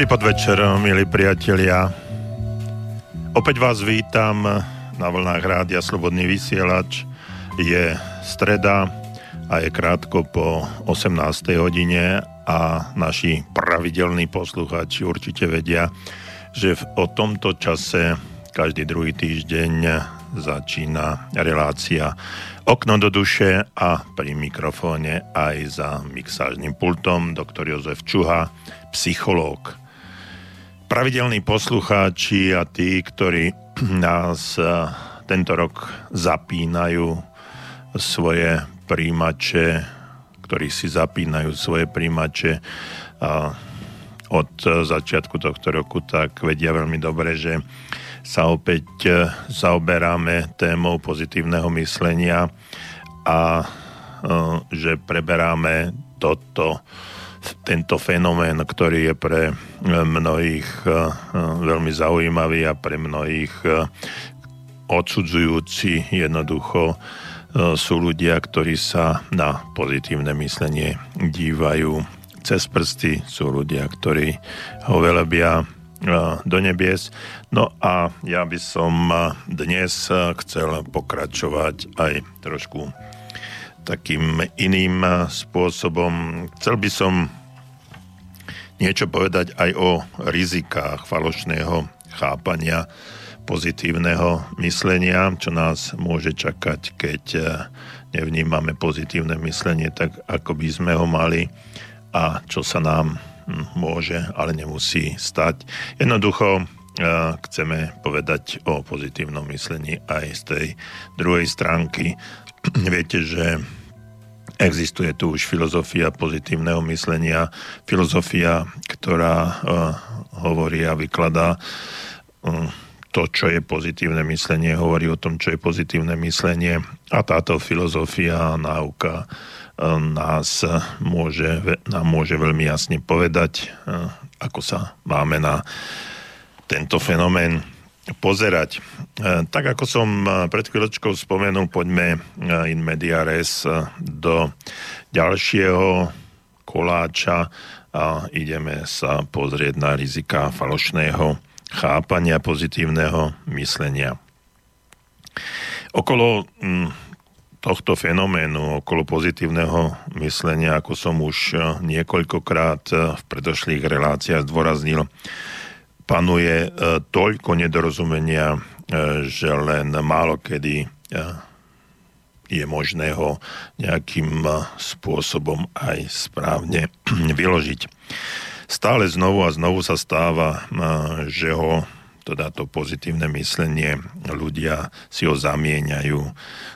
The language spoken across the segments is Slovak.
Dobrý podvečer, milí priatelia. Opäť vás vítam na vlnách Rádia Slobodný vysielač. Je streda a je krátko po 18. hodine a naši pravidelní poslucháči určite vedia, že o tomto čase každý druhý týždeň začína relácia Okno do duše a pri mikrofóne aj za mixážnym pultom doktor Jozef Čuha, psychológ. Pravidelní poslucháči a tí, ktorí nás eh, tento rok zapínajú svoje príjimače, ktorí si zapínajú svoje príjimače od začiatku tohto roku, tak vedia veľmi dobre, že sa opäť e, zaoberáme témou pozitívneho myslenia a že preberáme toto, tento fenomén, ktorý je pre e, mnohých veľmi zaujímavý a pre mnohých odsudzujúci jednoducho sú ľudia, ktorí sa na pozitívne myslenie dívajú cez prsty, sú ľudia, ktorí ho velebia do nebies. No a ja by som dnes chcel pokračovať aj trošku takým iným spôsobom. Chcel by som niečo povedať aj o rizikách falošného chápania pozitívneho myslenia, čo nás môže čakať, keď nevnímame pozitívne myslenie tak, ako by sme ho mali a čo sa nám môže, ale nemusí stať. Jednoducho chceme povedať o pozitívnom myslení aj z tej druhej stránky. Viete, že existuje tu už filozofia pozitívneho myslenia, filozofia, ktorá hovorí a vykladá to, čo je pozitívne myslenie, hovorí o tom, čo je pozitívne myslenie a táto filozofia, náuka nás môže, nám môže veľmi jasne povedať, ako sa máme na tento fenomén pozerať. Tak ako som pred chvíľočkou spomenul, poďme in media res do ďalšieho koláča a ideme sa pozrieť na rizika falošného chápania pozitívneho myslenia. Okolo tohto fenoménu okolo pozitívneho myslenia, ako som už niekoľkokrát v predošlých reláciách zdôraznil, panuje eh, toľko nedorozumenia, že len málo kedy je možné ho nejakým spôsobom aj správne vyložiť. Stále znovu a znovu sa stáva, že ho teda to pozitívne myslenie, ľudia si ho zamieňajú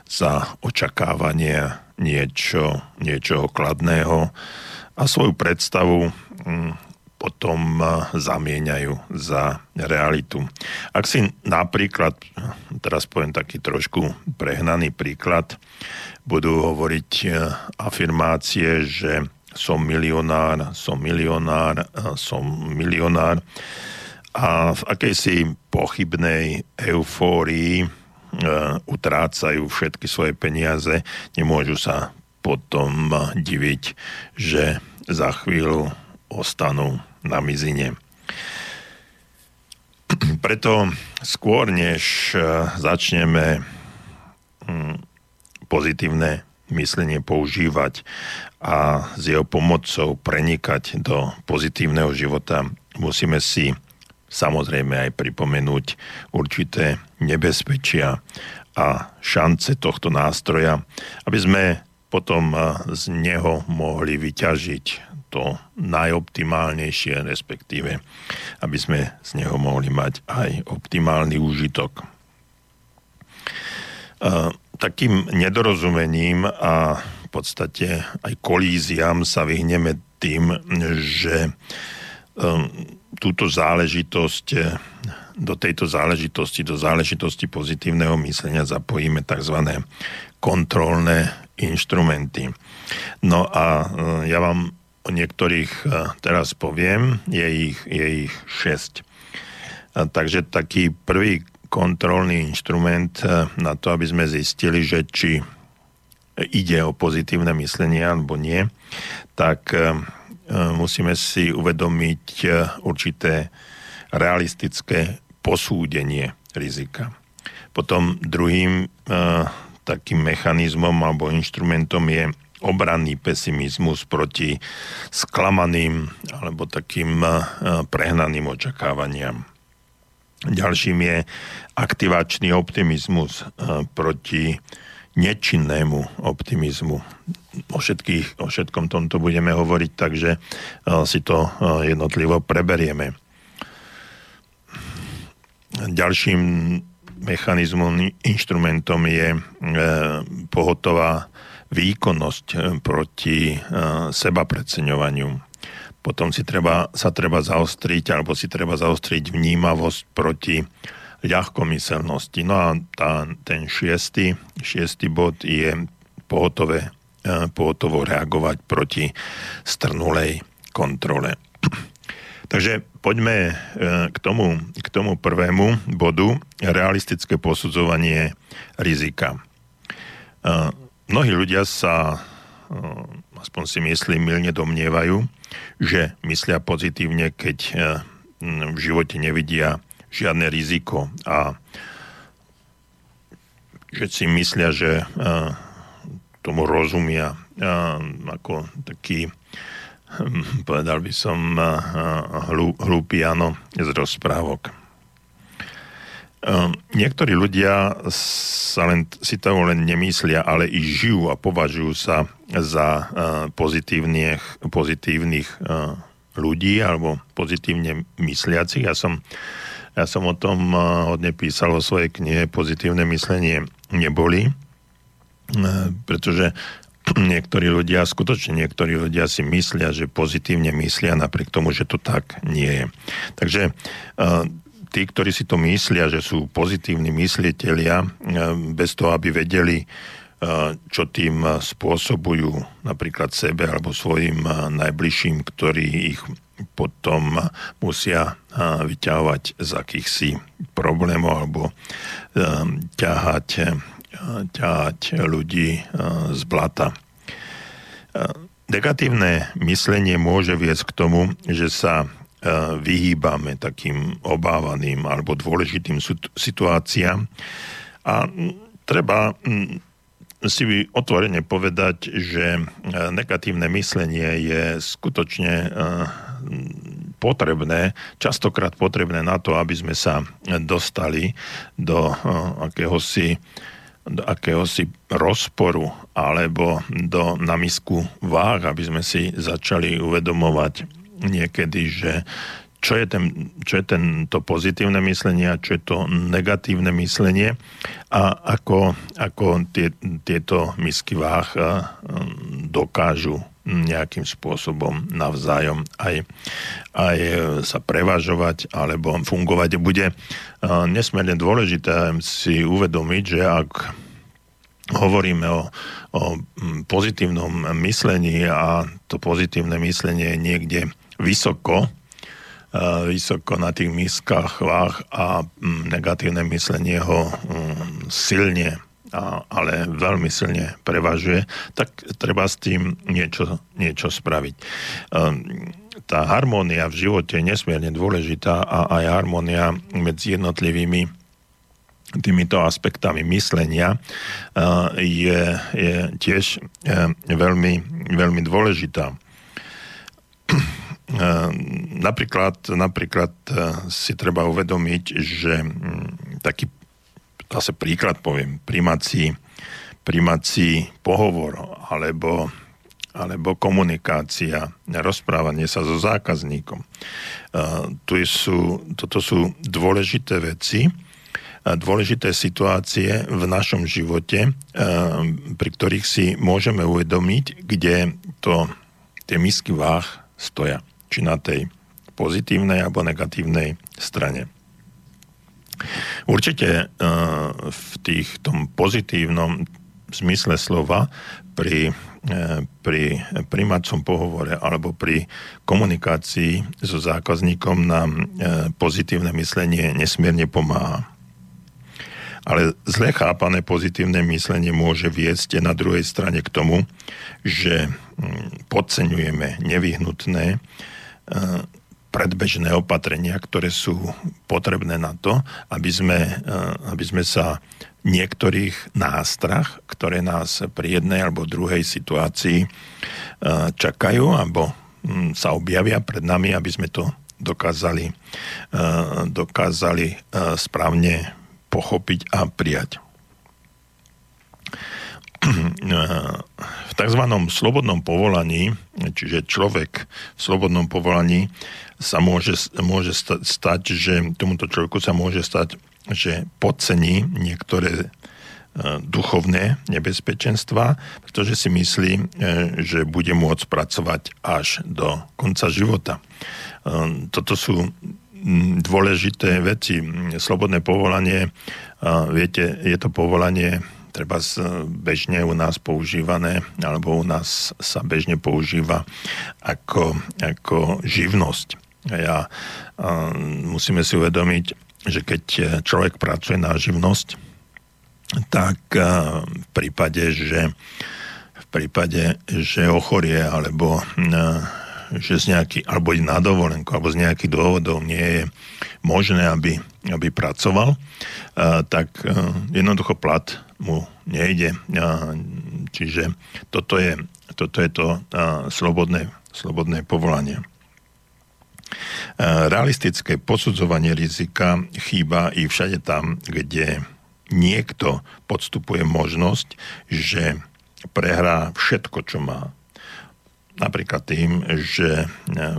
za očakávanie niečo, niečoho kladného a svoju predstavu mm, potom zamieňajú za realitu. Ak si napríklad, teraz poviem taký trošku prehnaný príklad, budú hovoriť e, afirmácie, že som milionár, som milionár, som milionár, a v akejsi pochybnej eufórii e, utrácajú všetky svoje peniaze, nemôžu sa potom diviť, že za chvíľu ostanú na mizine. Preto skôr, než e, začneme hm, pozitívne myslenie používať a s jeho pomocou prenikať do pozitívneho života, musíme si samozrejme aj pripomenúť určité nebezpečia a šance tohto nástroja, aby sme potom z neho mohli vyťažiť to najoptimálnejšie, respektíve aby sme z neho mohli mať aj optimálny úžitok. Takým nedorozumením a v podstate aj kolíziám sa vyhneme tým, že túto záležitosť, do tejto záležitosti, do záležitosti pozitívneho myslenia zapojíme tzv. kontrolné inštrumenty. No a e, ja vám o niektorých e, teraz poviem, je ich, je ich šesť. Takže taký prvý kontrolný inštrument na to, aby sme zistili, že či ide o pozitívne myslenie alebo nie, tak musíme si uvedomiť určité realistické posúdenie rizika. Potom druhým takým mechanizmom alebo inštrumentom je obranný pesimizmus proti sklamaným alebo takým prehnaným očakávaniam. Ďalším je aktivačný optimizmus proti nečinnému optimizmu. O, všetkých, o všetkom tomto budeme hovoriť, takže si to jednotlivo preberieme. Ďalším mechanizmom, inštrumentom je e, pohotová výkonnosť e, proti e, seba predseňovaniu. Potom si treba, sa treba zaostriť, alebo si treba zaostriť vnímavosť proti ľahkomyselnosti. No a tá, ten šiestý, šiestý bod je pohotové, pohotovo reagovať proti strnulej kontrole. Takže poďme k tomu, k tomu prvému bodu, realistické posudzovanie rizika. Mnohí ľudia sa, e, aspoň si myslím, milne domnievajú, že myslia pozitívne, keď v živote nevidia žiadne riziko a že si myslia, že tomu rozumia ako taký povedal by som, hlúpy áno z rozprávok. Niektorí ľudia sa len, si to len nemyslia, ale i žijú a považujú sa za pozitívnych, pozitívnych ľudí alebo pozitívne mysliacich. Ja som, ja som o tom hodne písal vo svojej knihe Pozitívne myslenie neboli, pretože niektorí ľudia, skutočne niektorí ľudia si myslia, že pozitívne myslia napriek tomu, že to tak nie je. Takže tí, ktorí si to myslia, že sú pozitívni mysliteľia, bez toho, aby vedeli, čo tým spôsobujú napríklad sebe alebo svojim najbližším, ktorí ich potom musia vyťahovať z akýchsi problémov alebo ťahať ťahať ľudí z blata. Negatívne myslenie môže viesť k tomu, že sa vyhýbame takým obávaným alebo dôležitým situáciám. A treba si otvorene povedať, že negatívne myslenie je skutočne potrebné, častokrát potrebné na to, aby sme sa dostali do akéhosi do akéhosi rozporu alebo do namisku váh, aby sme si začali uvedomovať niekedy, že čo je, ten, čo je tento pozitívne myslenie a čo je to negatívne myslenie a ako, ako tie, tieto misky váh dokážu nejakým spôsobom navzájom aj, aj sa prevažovať alebo fungovať. Bude nesmierne dôležité si uvedomiť, že ak hovoríme o, o pozitívnom myslení a to pozitívne myslenie je niekde vysoko, vysoko na tých miskách váh a negatívne myslenie ho silne a, ale veľmi silne prevažuje, tak treba s tým niečo, niečo spraviť. Um, tá harmónia v živote je nesmierne dôležitá a aj harmónia medzi jednotlivými týmito aspektami myslenia uh, je, je tiež uh, veľmi, veľmi dôležitá. Napríklad, napríklad si treba uvedomiť, že mm, taký zase príklad poviem, primací, primací pohovor alebo, alebo komunikácia, rozprávanie sa so zákazníkom. Uh, tu sú, toto sú dôležité veci, dôležité situácie v našom živote, pri ktorých si môžeme uvedomiť, kde to, tie misky váh stoja. Či na tej pozitívnej alebo negatívnej strane. Určite eh, v tých tom pozitívnom zmysle slova pri, eh, pri primacom pohovore alebo pri komunikácii so zákazníkom nám eh, pozitívne myslenie nesmierne pomáha. Ale zle chápané pozitívne myslenie môže viesť na druhej strane k tomu, že hm, podceňujeme nevyhnutné predbežné opatrenia, ktoré sú potrebné na to, aby sme, aby sme sa niektorých nástrach, ktoré nás pri jednej alebo druhej situácii čakajú alebo mm, sa objavia pred nami, aby sme to dokázali, dokázali správne pochopiť a prijať. V tzv. slobodnom povolaní, čiže človek v slobodnom povolaní sa môže, môže stať, že tomuto človeku sa môže stať, že podcení niektoré e, duchovné nebezpečenstva, pretože si myslí, e, že bude môcť pracovať až do konca života. E, toto sú dôležité veci. Slobodné povolanie, viete, je to povolanie treba bežne u nás používané, alebo u nás sa bežne používa ako, ako živnosť. Ja, musíme si uvedomiť, že keď človek pracuje na živnosť, tak v prípade, že v prípade, že ochorie alebo že z nejaký, alebo na dovolenku, alebo z nejakých dôvodov nie je možné, aby, aby pracoval, tak jednoducho plat mu nejde. Čiže toto je, toto je to slobodné, slobodné povolanie. Realistické posudzovanie rizika chýba i všade tam, kde niekto podstupuje možnosť, že prehrá všetko, čo má napríklad tým, že e,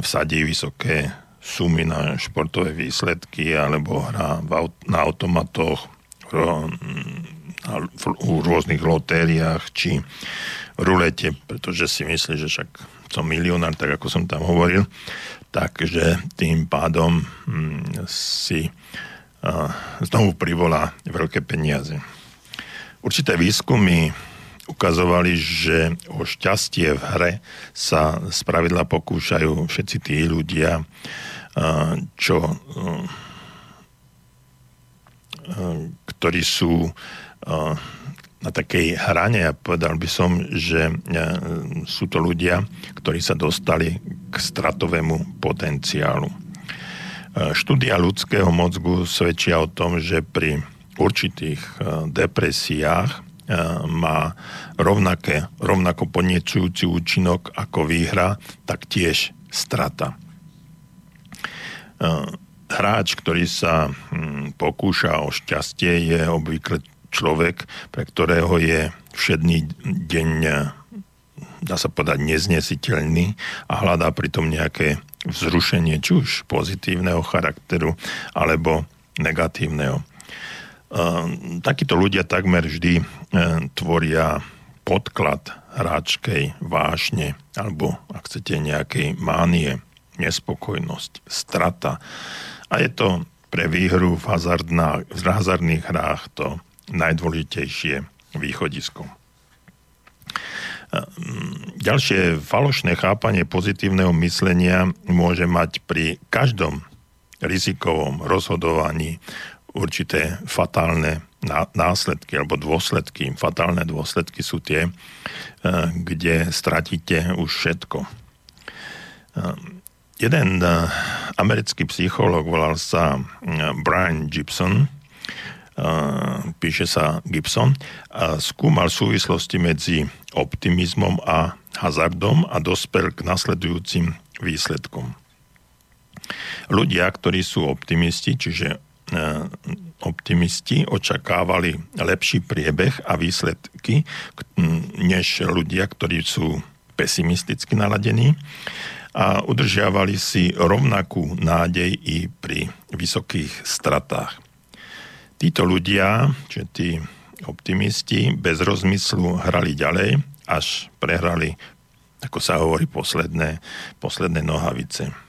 vsadí vysoké sumy na športové výsledky alebo hrá na automatoch v rôznych lotériách či rulete, pretože si myslí, že však som milionár, tak ako som tam hovoril, takže tým pádom hm, si znovu privolá veľké peniaze. Určité výskumy ukazovali, že o šťastie v hre sa spravidla pokúšajú všetci tí ľudia, čo, ktorí sú na takej hrane a povedal by som, že sú to ľudia, ktorí sa dostali k stratovému potenciálu. Štúdia ľudského mozgu svedčia o tom, že pri určitých depresiách má rovnaké, rovnako podnecujúci účinok ako výhra, tak tiež strata. Hráč, ktorý sa hm, pokúša o šťastie, je obvykle človek, pre ktorého je všedný deň dá sa povedať, neznesiteľný a hľadá pritom nejaké vzrušenie, či už pozitívneho charakteru, alebo negatívneho. Ehm, takíto ľudia takmer vždy ehm, tvoria podklad hráčkej vášne alebo, ak chcete, nejakej mánie, nespokojnosť, strata. A je to pre výhru v, v hazardných hrách to najdôležitejšie východisko. Ehm, ďalšie falošné chápanie pozitívneho myslenia môže mať pri každom rizikovom rozhodovaní určité fatálne následky alebo dôsledky. Fatálne dôsledky sú tie, e, kde stratíte už všetko. E, jeden e, americký psychológ volal sa Brian Gibson, píše sa Gibson, a skúmal súvislosti medzi optimizmom a hazardom a dospel k nasledujúcim výsledkom. Ľudia, ktorí sú optimisti, čiže optimisti očakávali lepší priebeh a výsledky než ľudia, ktorí sú pesimisticky naladení a udržiavali si rovnakú nádej i pri vysokých stratách. Títo ľudia, čiže tí optimisti, bez rozmyslu hrali ďalej, až prehrali, ako sa hovorí, posledné, posledné nohavice.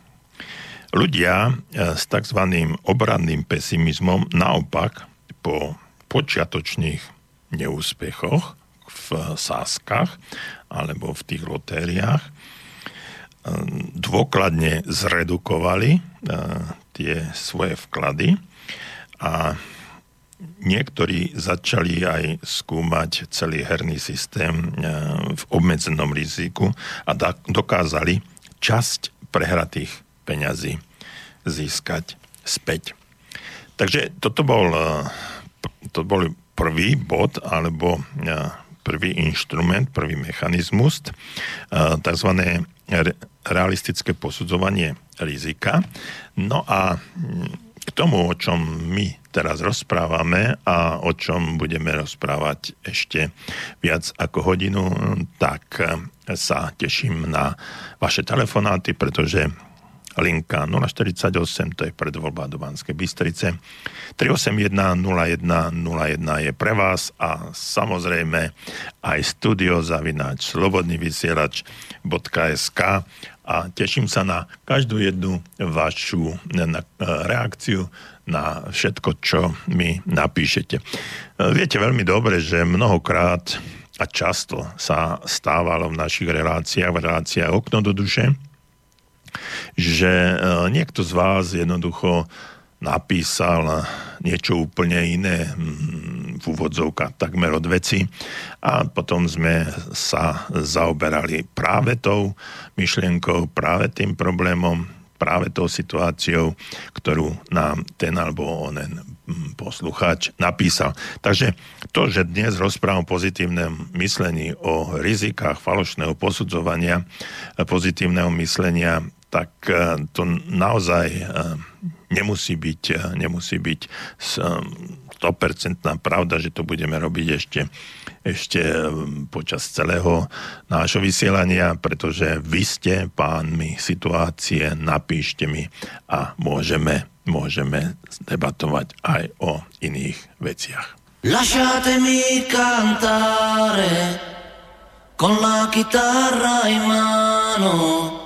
Ľudia e, s tzv. obranným pesimizmom naopak po počiatočných neúspechoch v sáskach alebo v tých lotériách e, dôkladne zredukovali e, tie svoje vklady a niektorí začali aj skúmať celý herný systém v obmedzenom riziku a dokázali časť prehratých peňazí získať späť. Takže toto bol, to bol prvý bod alebo prvý inštrument, prvý mechanizmus, tzv. realistické posudzovanie rizika. No a k tomu, o čom my teraz rozprávame a o čom budeme rozprávať ešte viac ako hodinu, tak sa teším na vaše telefonáty, pretože linka 048, to je predvoľba do Banskej Bystrice. 381 0101 je pre vás a samozrejme aj studio zavináč slobodnyvysielač.sk a teším sa na každú jednu vašu reakciu na všetko, čo mi napíšete. Viete veľmi dobre, že mnohokrát a často sa stávalo v našich reláciách, v reláciách okno do duše, že e, niekto z vás jednoducho napísal niečo úplne iné mm, v úvodzovkách takmer od veci a potom sme sa zaoberali práve tou myšlienkou, práve tým problémom, práve tou situáciou, ktorú nám ten alebo onen mm, poslucháč napísal. Takže to, že dnes rozprávam o pozitívnom myslení, o rizikách falošného posudzovania, pozitívneho myslenia, tak eh, to naozaj eh, nemusí byť, eh, nemusí byť 100% pravda, že to budeme robiť ešte, ešte počas celého nášho vysielania, pretože vy ste pánmi situácie, napíšte mi a môžeme, môžeme debatovať aj o iných veciach. Lasciatemi cantare con la chitarra in mano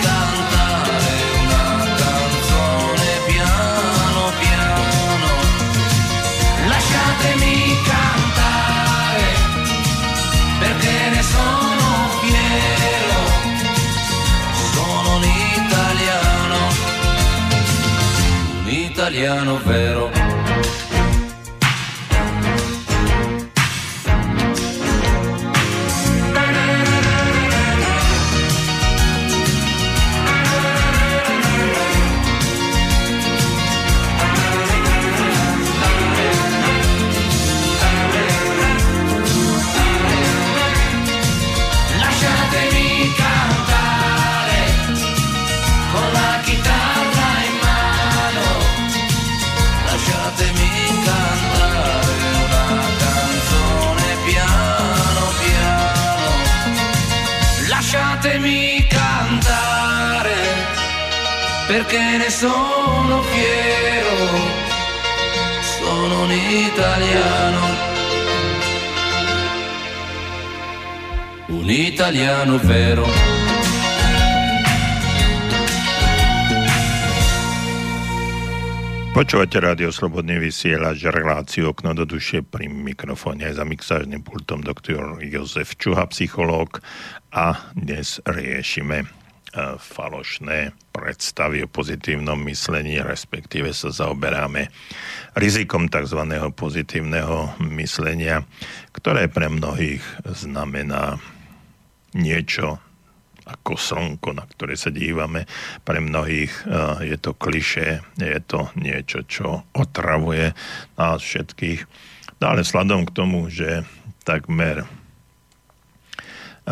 italiano vero. Sono fiero, sono un italiano, un italiano vero. Počúvate rádio Slobodný vysielač, reláciu okno do duše pri mikrofóne aj za mixážnym pultom doktor Jozef Čuha, psychológ a dnes riešime falošné predstavy o pozitívnom myslení, respektíve sa zaoberáme rizikom tzv. pozitívneho myslenia, ktoré pre mnohých znamená niečo ako slnko, na ktoré sa dívame. Pre mnohých eh, je to kliše, je to niečo, čo otravuje nás všetkých. No ale sladom k tomu, že takmer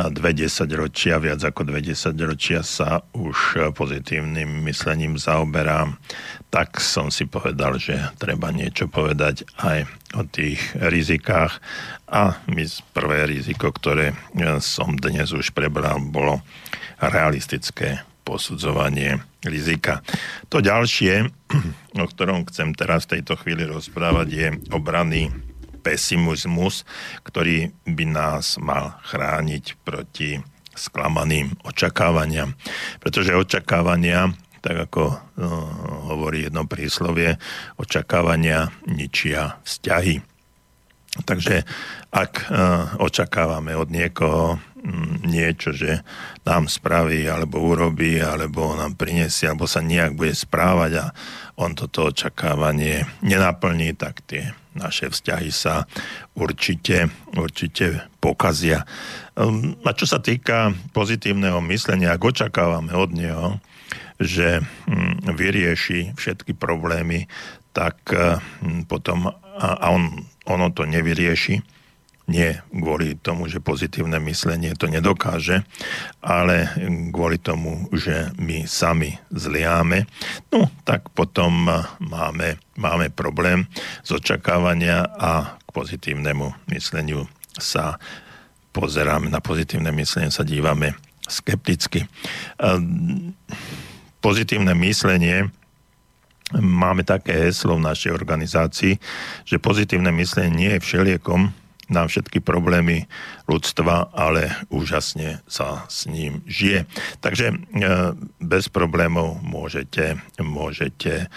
dve ročia, viac ako dve ročia sa už pozitívnym myslením zaoberám, tak som si povedal, že treba niečo povedať aj o tých rizikách. A my prvé riziko, ktoré som dnes už prebral, bolo realistické posudzovanie rizika. To ďalšie, o ktorom chcem teraz v tejto chvíli rozprávať, je obrany pesimizmus, ktorý by nás mal chrániť proti sklamaným očakávaniam. Pretože očakávania, tak ako uh, hovorí jedno príslovie, očakávania ničia vzťahy. Takže ak uh, očakávame od niekoho um, niečo, že nám spraví, alebo urobí, alebo nám prinesie, alebo sa nejak bude správať a on toto očakávanie nenaplní, tak tie naše vzťahy sa určite, určite pokazia. Um, a čo sa týka pozitívneho myslenia, ak očakávame od neho, že mm, vyrieši všetky problémy, tak mm, potom, a on, ono to nevyrieši, nie kvôli tomu, že pozitívne myslenie to nedokáže, ale kvôli tomu, že my sami zliáme, no tak potom máme, máme problém z očakávania a k pozitívnemu mysleniu sa pozeráme, na pozitívne myslenie sa dívame skepticky. Pozitívne myslenie máme také heslo v našej organizácii, že pozitívne myslenie nie je všeliekom, na všetky problémy ľudstva, ale úžasne sa s ním žije. Takže e, bez problémov môžete, môžete e,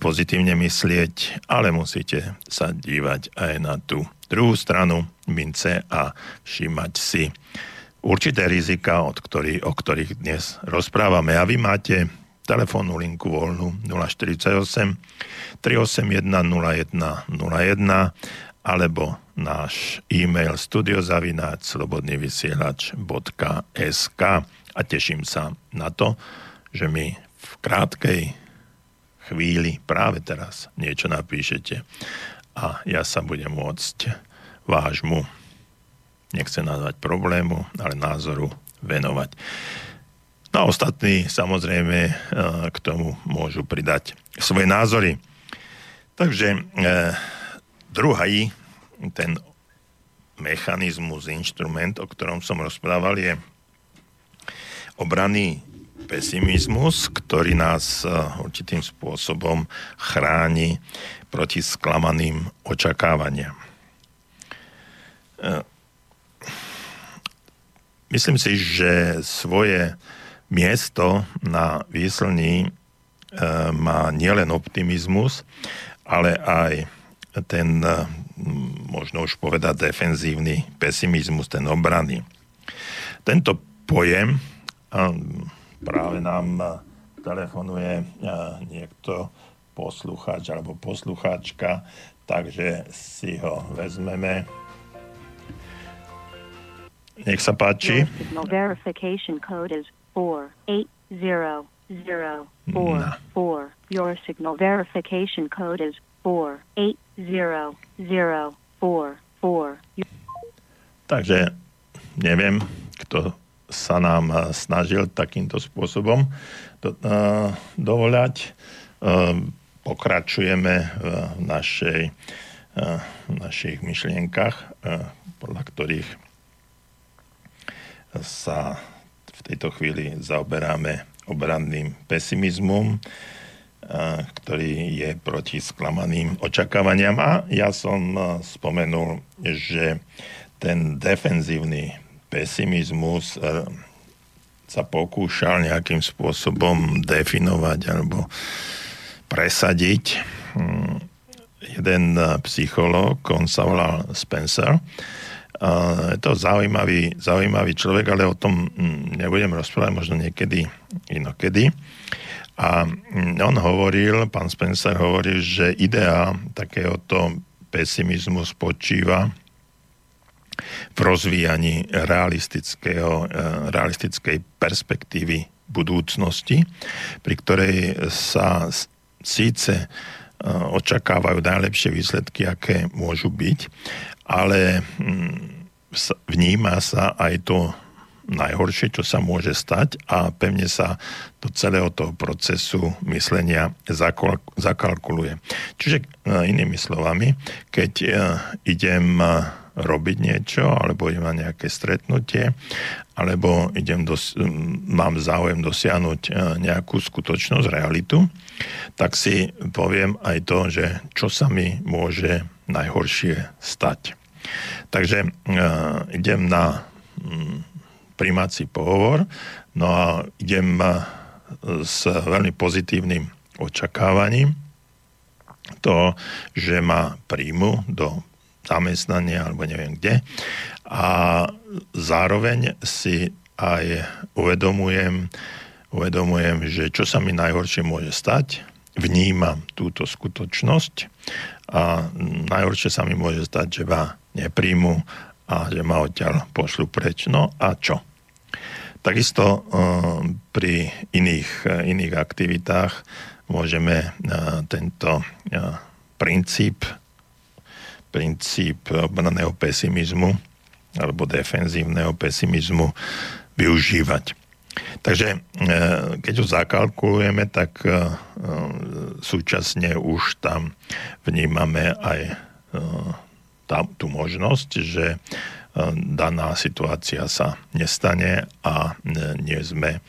pozitívne myslieť, ale musíte sa dívať aj na tú druhú stranu mince a všímať si určité rizika, od ktorých, o ktorých dnes rozprávame. A vy máte telefónnu linku voľnú 048 381 0101 alebo náš e-mail studiozavináč slobodnyvysielač.sk a teším sa na to, že mi v krátkej chvíli práve teraz niečo napíšete a ja sa budem môcť vášmu, nechcem nazvať problému, ale názoru venovať. No a ostatní samozrejme e, k tomu môžu pridať svoje názory. Takže eh, druhý ten mechanizmus, inštrument, o ktorom som rozprával, je obranný pesimizmus, ktorý nás eh, určitým spôsobom chráni proti sklamaným očakávaniam. Eh, myslím si, že svoje miesto na výslní eh, má nielen optimizmus, ale aj ten, eh, možno už povedať, defenzívny pesimizmus, ten obrany. Tento pojem, eh, práve nám eh, telefonuje niekto poslucháč alebo poslucháčka, takže si ho vezmeme. Nech sa páči. Verification code is 4800444. Your signal verification code is 480 zero, zero, four, four. Takže neviem, kto sa nám eh, snažil takýmto spôsobom do, uh, dovoľať. Uh, pokračujeme v našej, uh, našich myšlienkach, uh, podľa ktorých sa v tejto chvíli zaoberáme obranným pesimizmom, ktorý je proti sklamaným očakávaniam. A ja som spomenul, že ten defenzívny pesimizmus sa pokúšal nejakým spôsobom definovať alebo presadiť. Hm, jeden psychológ, on sa volal Spencer, je to zaujímavý, zaujímavý človek, ale o tom hm, nebudem rozprávať možno niekedy inokedy. A hm, on hovoril, pán Spencer hovoril, že idea takéhoto pesimizmu spočíva v rozvíjaní realistického, eh, realistickej perspektívy budúcnosti, pri ktorej sa síce eh, očakávajú najlepšie výsledky, aké môžu byť, ale hm, vníma sa aj to najhoršie, čo sa môže stať a pevne sa do celého toho procesu myslenia zakalkuluje. Čiže eh, inými slovami, keď idem robiť niečo, alebo idem na nejaké stretnutie, alebo idem dos- mám záujem dosiahnuť e, nejakú skutočnosť, realitu, tak si poviem aj to, že čo sa mi môže najhoršie stať. Takže uh, idem na um, primáci pohovor, no a idem uh, s veľmi pozitívnym očakávaním to, že ma príjmu do zamestnanie alebo neviem kde. A zároveň si aj uvedomujem, uvedomujem, že čo sa mi najhoršie môže stať, vnímam túto skutočnosť a najhoršie sa mi môže stať, že ma nepríjmu a že ma odtiaľ pošlu preč. No a čo? Takisto uh, pri iných, uh, iných aktivitách môžeme uh, tento princíp princíp obraného pesimizmu alebo defenzívneho pesimizmu využívať. Takže keď ho zakalkulujeme, tak súčasne už tam vnímame aj tá, tú možnosť, že daná situácia sa nestane a nie sme,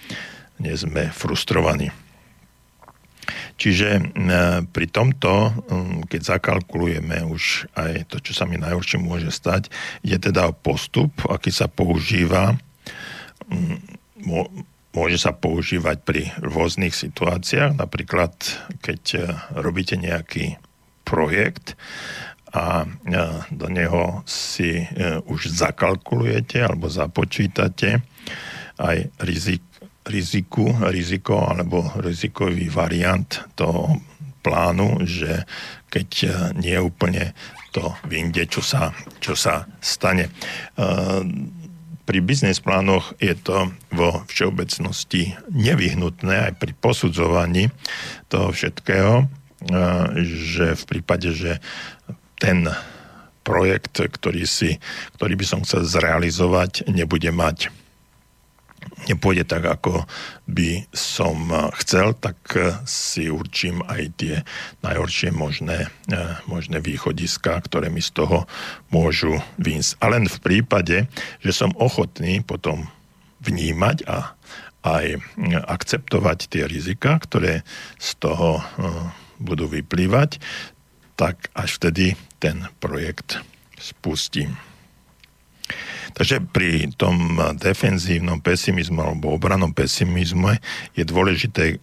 nie sme frustrovaní. Čiže e, pri tomto, keď zakalkulujeme už aj to, čo sa mi najhoršie môže stať, je teda postup, aký sa používa, môže sa používať pri rôznych situáciách, napríklad keď robíte nejaký projekt a e, do neho si už zakalkulujete alebo započítate aj rizik, riziku, riziko alebo rizikový variant toho plánu, že keď e, nie úplne to vyjde, čo sa, čo sa stane. E, pri biznes plánoch je to vo všeobecnosti nevyhnutné aj pri posudzovaní toho všetkého, e, že v prípade, že ten projekt, ktorý, si, ktorý by som chcel zrealizovať, nebude mať nepôjde tak, ako by som eh, chcel, tak eh, si určím aj tie najhoršie možné, eh, možné východiska, ktoré mi z toho môžu výjsť. A len v prípade, že som ochotný potom vnímať a aj akceptovať tie rizika, ktoré z toho budú vyplývať, tak až vtedy ten projekt spustím. Takže pri tom defenzívnom pesimizmu alebo obranom pesimizme je dôležité e,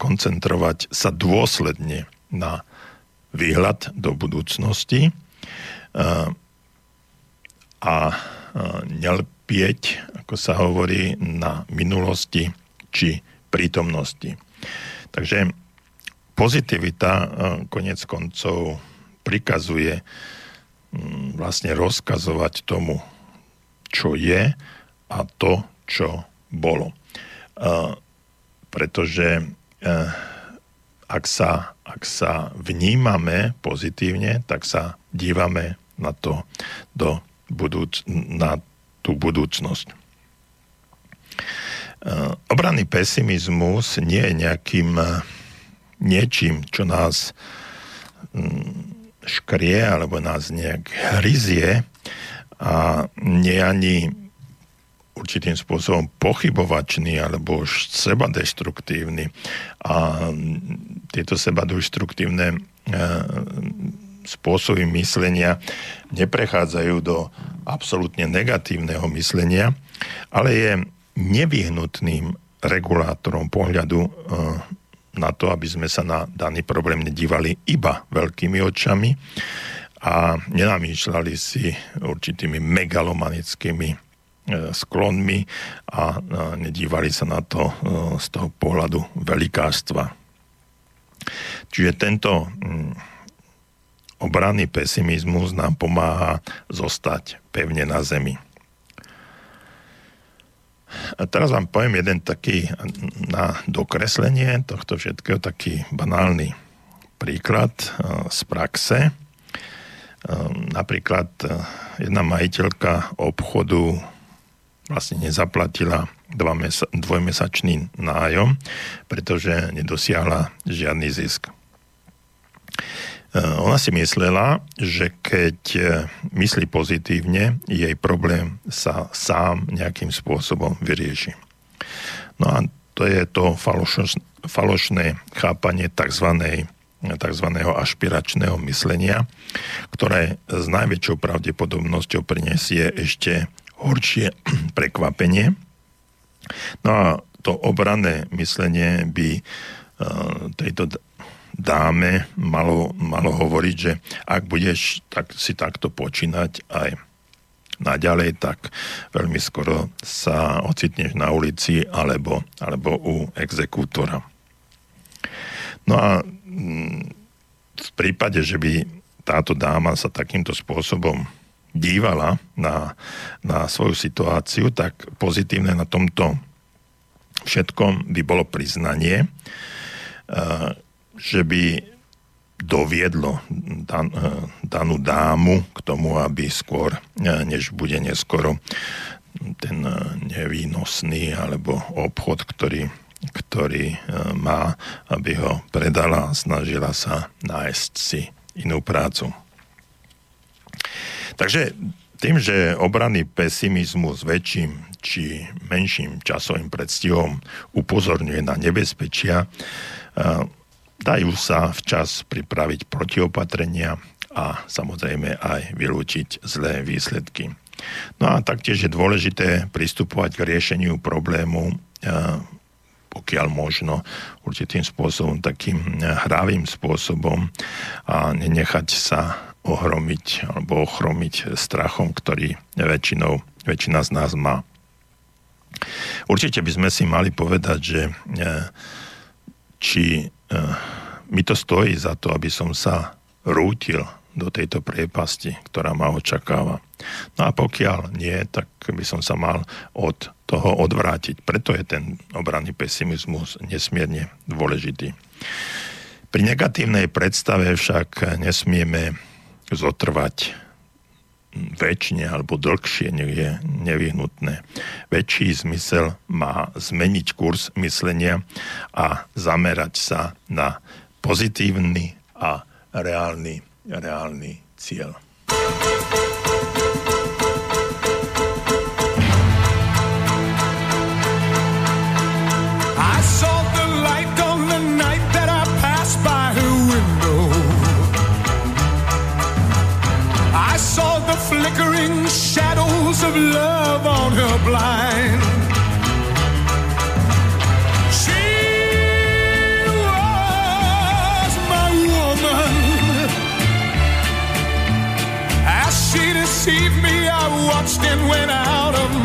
koncentrovať sa dôsledne na výhľad do budúcnosti e, a e, nelpieť, ako sa hovorí, na minulosti či prítomnosti. Takže pozitivita konec koncov prikazuje vlastne rozkazovať tomu čo je a to, čo bolo. Uh, pretože uh, ak, sa, ak sa vnímame pozitívne, tak sa dívame na to, do budúc- na tú budúcnosť. Uh, obranný pesimizmus nie je nejakým niečím, čo nás um, škrie alebo nás nejak hryzie, a nie ani určitým spôsobom pochybovačný alebo už seba deštruktívny a tieto seba deštruktívne spôsoby myslenia neprechádzajú do absolútne negatívneho myslenia, ale je nevyhnutným regulátorom pohľadu e, na to, aby sme sa na daný problém nedívali iba veľkými očami a nenamýšľali si určitými megalomanickými e, sklonmi a nedívali sa na to e, z toho pohľadu velikástva. Čiže tento mm, obranný pesimizmus nám pomáha zostať pevne na zemi. A teraz vám poviem jeden taký na dokreslenie tohto všetkého, taký banálny príklad eh, z praxe. Eh, napríklad eh, jedna majiteľka obchodu vlastne nezaplatila dvojmesačný nájom, pretože nedosiahla žiadny zisk. Eh, ona si myslela, že keď eh, myslí pozitívne, jej problém sa sám nejakým spôsobom vyrieši. No a to je to falošné chápanie tzv. tzv. ašpiračného myslenia, ktoré s najväčšou pravdepodobnosťou prinesie ešte horšie prekvapenie. No a to obranné myslenie by eh, tejto dáme malo, malo hovoriť, že ak budeš tak, si takto počínať aj naďalej, tak veľmi skoro sa ocitneš na ulici alebo, alebo u exekútora. No a mm, v prípade, že by táto dáma sa takýmto spôsobom dívala na, na svoju situáciu, tak pozitívne na tomto všetkom by bolo priznanie, že by doviedlo dan, eh, danú dámu k tomu, aby skôr, eh, než bude neskoro ten eh, nevýnosný alebo obchod, ktorý, ktorý má, aby ho predala a snažila sa nájsť si inú prácu. Takže tým, že obranný pesimizmus väčším či menším časovým predstihom upozorňuje na nebezpečia, dajú sa včas pripraviť protiopatrenia a samozrejme aj vylúčiť zlé výsledky. No a taktiež je dôležité pristupovať k riešeniu problému pokiaľ možno určitým spôsobom, takým hravým spôsobom a nenechať sa ohromiť alebo ochromiť strachom, ktorý väčšinou, väčšina z nás má. Určite by sme si mali povedať, že či Eh, mi to stojí za to, aby som sa rútil do tejto priepasti, ktorá ma očakáva. No a pokiaľ nie, tak by som sa mal od toho odvrátiť. Preto je ten obranný pesimizmus nesmierne dôležitý. Pri negatívnej predstave však nesmieme zotrvať väčšine alebo dlhšie, je nevyhnutné. Väčší zmysel má zmeniť kurz myslenia a zamerať sa na pozitívny a reálny, reálny cieľ. flickering of love on her blind. She was my woman. As she deceived me, I watched and went out of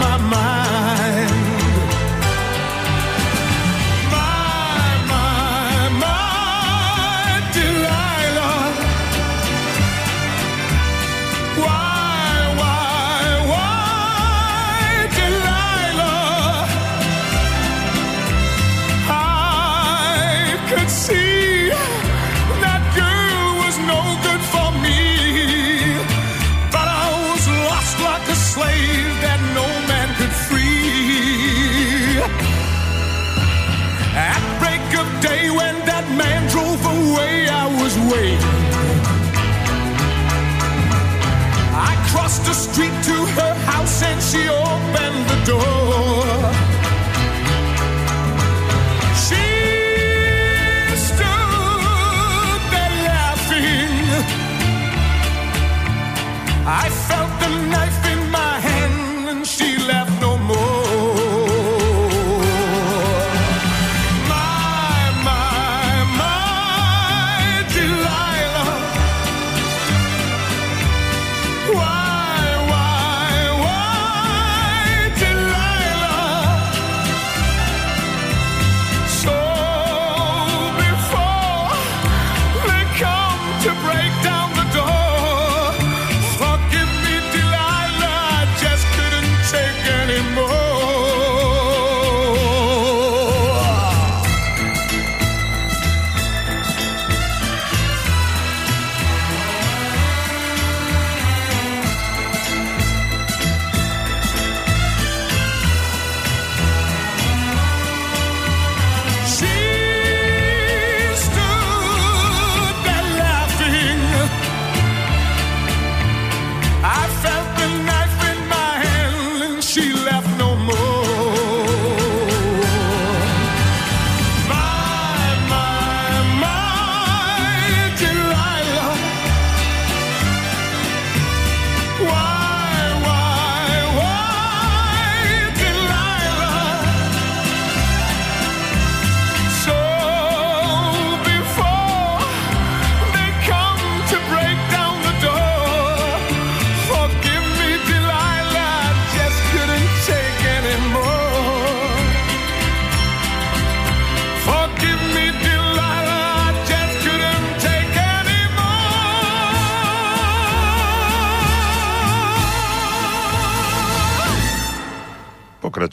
since she opened the door.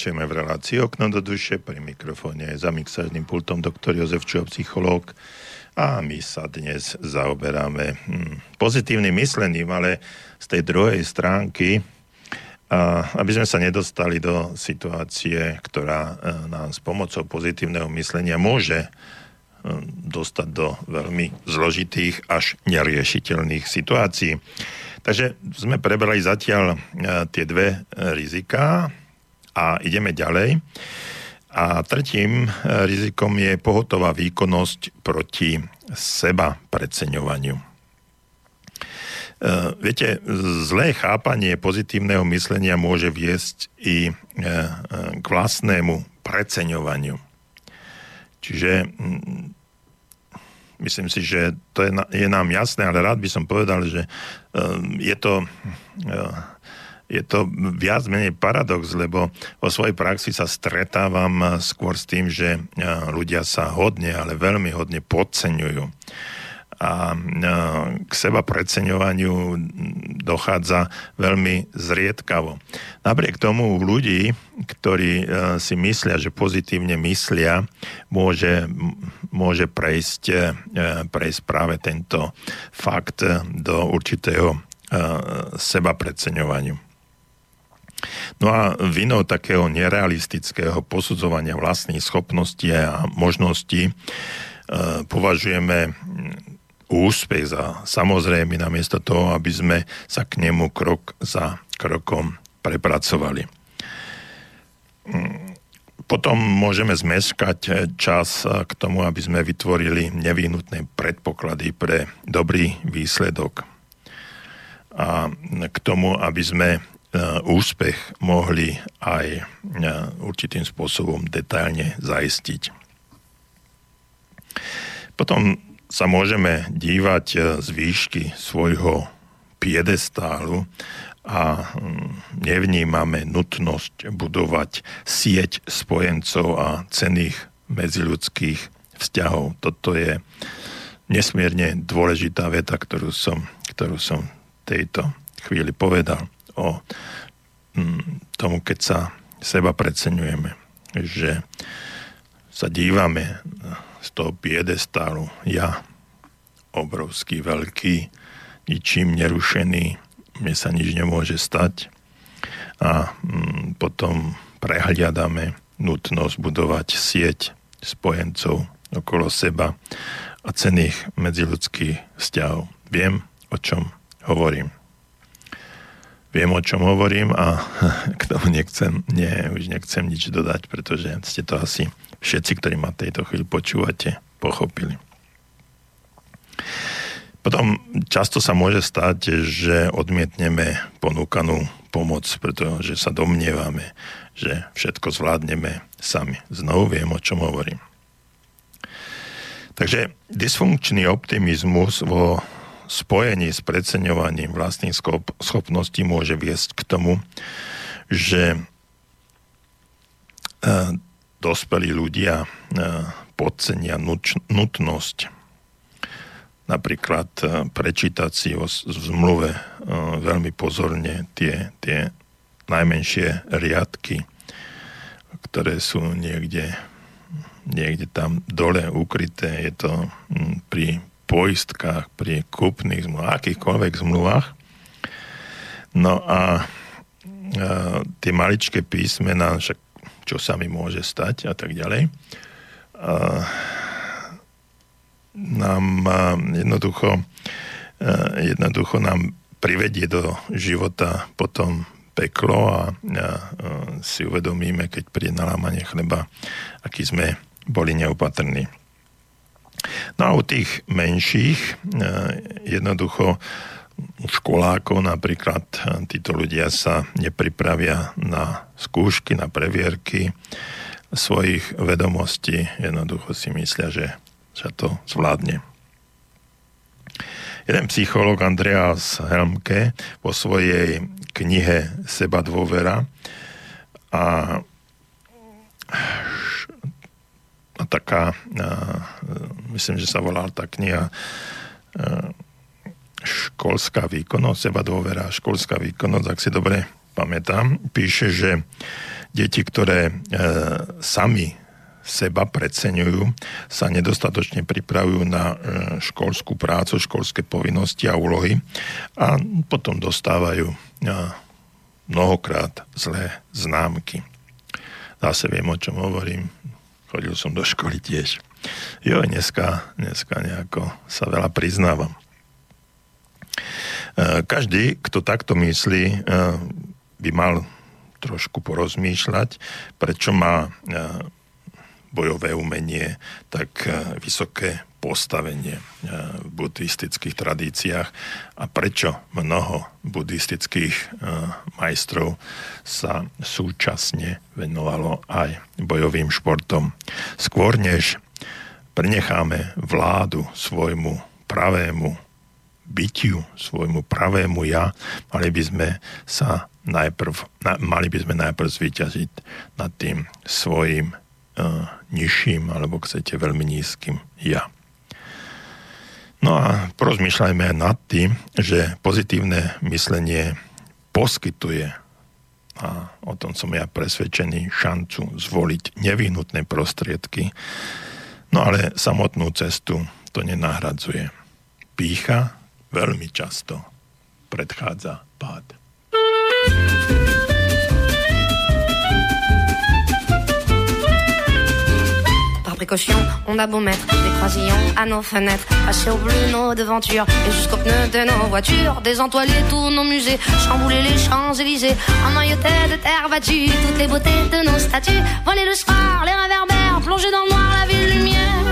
Pokračujeme v relácii Okno do duše. Pri mikrofóne za mixážnym pultom doktor Jozef Čo, psychológ. A my sa dnes zaoberáme hm, pozitívnym myslením, ale z tej druhej stránky, a aby sme sa nedostali do situácie, ktorá e, nám s pomocou pozitívneho myslenia môže e, dostať do veľmi zložitých až neriešiteľných situácií. Takže sme prebrali zatiaľ e, tie dve riziká a ideme ďalej. A tretím rizikom je pohotová výkonnosť proti seba preceňovaniu. Viete, zlé chápanie pozitívneho myslenia môže viesť i k vlastnému preceňovaniu. Čiže myslím si, že to je, je nám jasné, ale rád by som povedal, že je to je to viac menej paradox, lebo vo svojej praxi sa stretávam skôr s tým, že ľudia sa hodne, ale veľmi hodne podceňujú. A k seba preceňovaniu dochádza veľmi zriedkavo. Napriek tomu u ľudí, ktorí si myslia, že pozitívne myslia, môže, môže prejsť, prejsť práve tento fakt do určitého seba preceňovaniu. No a vinou takého nerealistického posudzovania vlastných schopností a možností e, považujeme úspech za samozrejme namiesto toho, aby sme sa k nemu krok za krokom prepracovali. Potom môžeme zmeškať čas k tomu, aby sme vytvorili nevyhnutné predpoklady pre dobrý výsledok a k tomu, aby sme úspech mohli aj určitým spôsobom detailne zaistiť. Potom sa môžeme dívať z výšky svojho piedestálu a nevnímame nutnosť budovať sieť spojencov a cených medziľudských vzťahov. Toto je nesmierne dôležitá veta, ktorú som, ktorú som tejto chvíli povedal o tomu, keď sa seba preceňujeme, že sa dívame z toho piedestálu ja, obrovský, veľký, ničím nerušený, mne sa nič nemôže stať a mm, potom prehliadame nutnosť budovať sieť spojencov okolo seba a cených medziludských vzťahov. Viem, o čom hovorím. Viem, o čom hovorím a k tomu nechcem, nie, už nechcem nič dodať, pretože ste to asi všetci, ktorí ma tejto chvíli počúvate, pochopili. Potom často sa môže stať, že odmietneme ponúkanú pomoc, pretože sa domnievame, že všetko zvládneme sami. Znovu viem, o čom hovorím. Takže dysfunkčný optimizmus vo spojení s preceňovaním vlastných schopností môže viesť k tomu, že e, dospelí ľudia e, podcenia nutnosť napríklad e, prečítať si o zmluve veľmi pozorne tie, tie najmenšie riadky, ktoré sú niekde, niekde tam dole ukryté. Je to pri poistkách, pri kúpnych zmluvách, akýchkoľvek zmluvách. No a, a tie maličké písmená, však čo sa mi môže stať a tak ďalej. A, nám jednoducho, jednoducho nám privedie do života potom peklo a, a, a si uvedomíme, keď príde nalámanie chleba, aký sme boli neopatrní. No a u tých menších jednoducho školákov napríklad títo ľudia sa nepripravia na skúšky, na previerky svojich vedomostí. Jednoducho si myslia, že sa to zvládne. Jeden psychológ Andreas Helmke vo svojej knihe Seba dôvera a taká, myslím, že sa volá tá kniha školská výkonnosť, seba dôvera, školská výkonnosť, ak si dobre pamätám, píše, že deti, ktoré e, sami seba preceňujú, sa nedostatočne pripravujú na e, školskú prácu, školské povinnosti a úlohy a potom dostávajú e, mnohokrát zlé známky. Zase viem, o čom hovorím. Chodil som do školy tiež. Jo, dneska, dneska nejako sa veľa priznávam. E, každý, kto takto myslí, by mal trošku porozmýšľať, prečo má bojové umenie, tak e, vysoké postavenie e, v buddhistických tradíciách a prečo mnoho buddhistických e, majstrov sa súčasne venovalo aj bojovým športom. Skôr než prenecháme vládu svojmu pravému bytiu, svojmu pravému ja, mali by sme sa najprv, na, mali by sme najprv zvyťažiť nad tým svojim uh, nižším, alebo chcete veľmi nízkym ja. No a porozmýšľajme aj nad tým, že pozitívne myslenie poskytuje a o tom som ja presvedčený, šancu zvoliť nevyhnutné prostriedky, no ale samotnú cestu to nenahradzuje. Pícha veľmi často predchádza pád. On a beau mettre des croisillons à nos fenêtres, passer au bleu nos devantures et jusqu'aux pneus de nos voitures, désentoiler tous nos musées, chambouler les Champs-Élysées, emmailloter de terre battue toutes les beautés de nos statues, voler le soir, les réverbères, plonger dans le noir la ville lumière.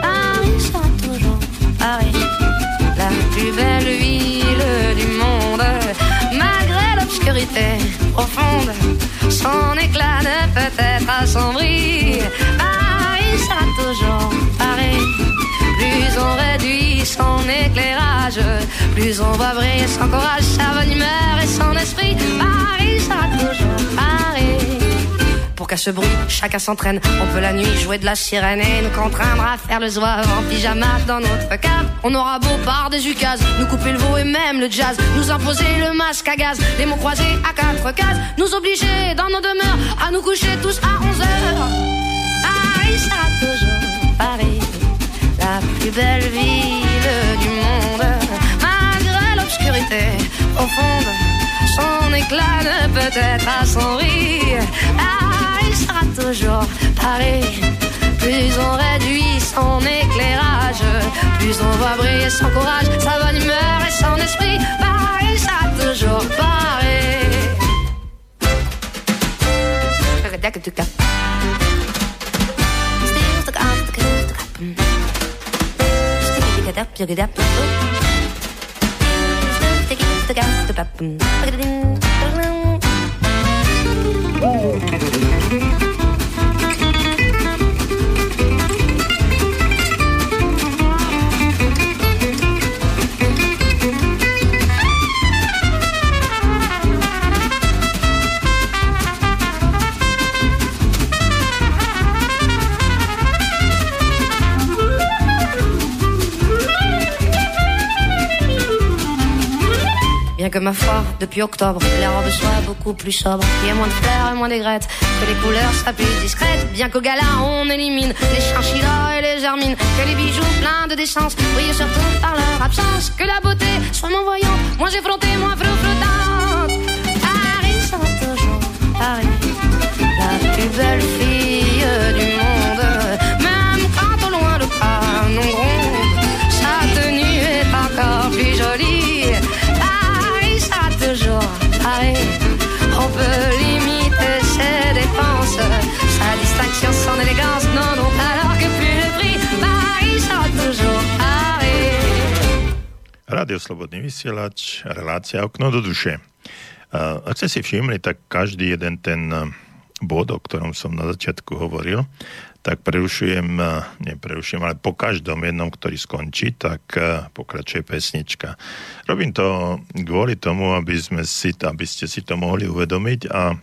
Paris toujours Paris, la plus belle ville du monde, malgré l'obscurité profonde, son éclat ne peut être assombri sera toujours pareil. Plus on réduit son éclairage, plus on va briller son courage, sa bonne humeur et son esprit. Paris sera toujours pareil. Pour qu'à ce bruit, chacun s'entraîne. On peut la nuit jouer de la sirène et nous contraindre à faire le zouave en pyjama dans notre cave. On aura beau par des ukases, nous couper le veau et même le jazz, nous imposer le masque à gaz, les mots croisés à quatre cases, nous obliger dans nos demeures à nous coucher tous à 11 heures. Paris sera toujours Paris, la plus belle ville du monde. Malgré l'obscurité profonde, son éclat ne peut être assombri. Paris sera toujours Paris. Plus on réduit son éclairage, plus on voit briller son courage, sa bonne humeur et son esprit. Paris sera toujours Paris. Mm. Que ma foi, depuis octobre, les robes soient beaucoup plus sobres. Il y a moins de fleurs et moins d'aigrettes, que les couleurs soient plus discrètes. Bien qu'au gala, on élimine les chinchillas et les germines. Que les bijoux pleins de décence brillent surtout par leur absence. Que la beauté soit mon voyant, moins effrontée, moins flottante. Paris sera toujours Paris, la plus belle fille du monde. Son élégance. Non, non, alors que plus le prix, Paris sera toujours Paris. Rádio Slobodný vysielač, relácia Okno do duše. Ak ste si všimli, tak každý jeden ten bod, o ktorom som na začiatku hovoril, tak prerušujem, neprerušujem, ale po každom jednom, ktorý skončí, tak pokračuje pesnička. Robím to kvôli tomu, aby, sme si, aby ste si to mohli uvedomiť a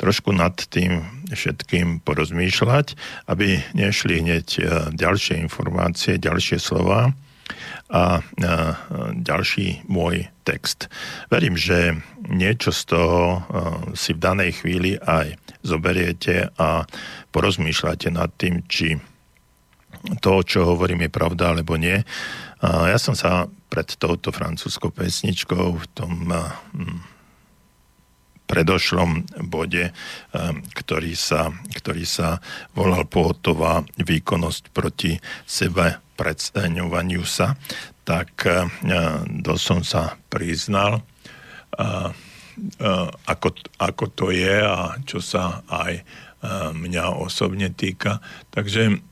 trošku nad tým všetkým porozmýšľať, aby nešli hneď ďalšie informácie, ďalšie slova, a ďalší môj text. Verím, že niečo z toho si v danej chvíli aj zoberiete a porozmýšľate nad tým, či to, čo hovorím, je pravda alebo nie. Ja som sa pred touto francúzskou pesničkou v tom predošlom bode, ktorý sa, ktorý sa volal pohotová výkonnosť proti sebe predstaňovaniu sa, tak to som sa priznal, ako, ako to je a čo sa aj mňa osobne týka. Takže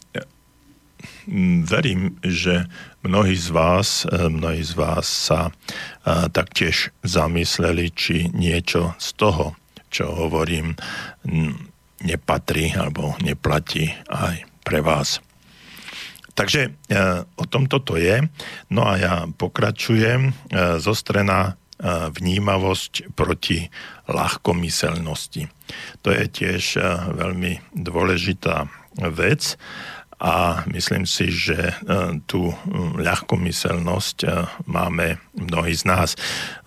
verím, že mnohí z vás, mnohí z vás sa taktiež zamysleli, či niečo z toho, čo hovorím, nepatrí alebo neplatí aj pre vás. Takže e, o tomto to je. No a ja pokračujem. Zostrená vnímavosť proti ľahkomyselnosti. To je tiež veľmi dôležitá vec a myslím si, že tú ľahkomyselnosť máme mnohí z nás.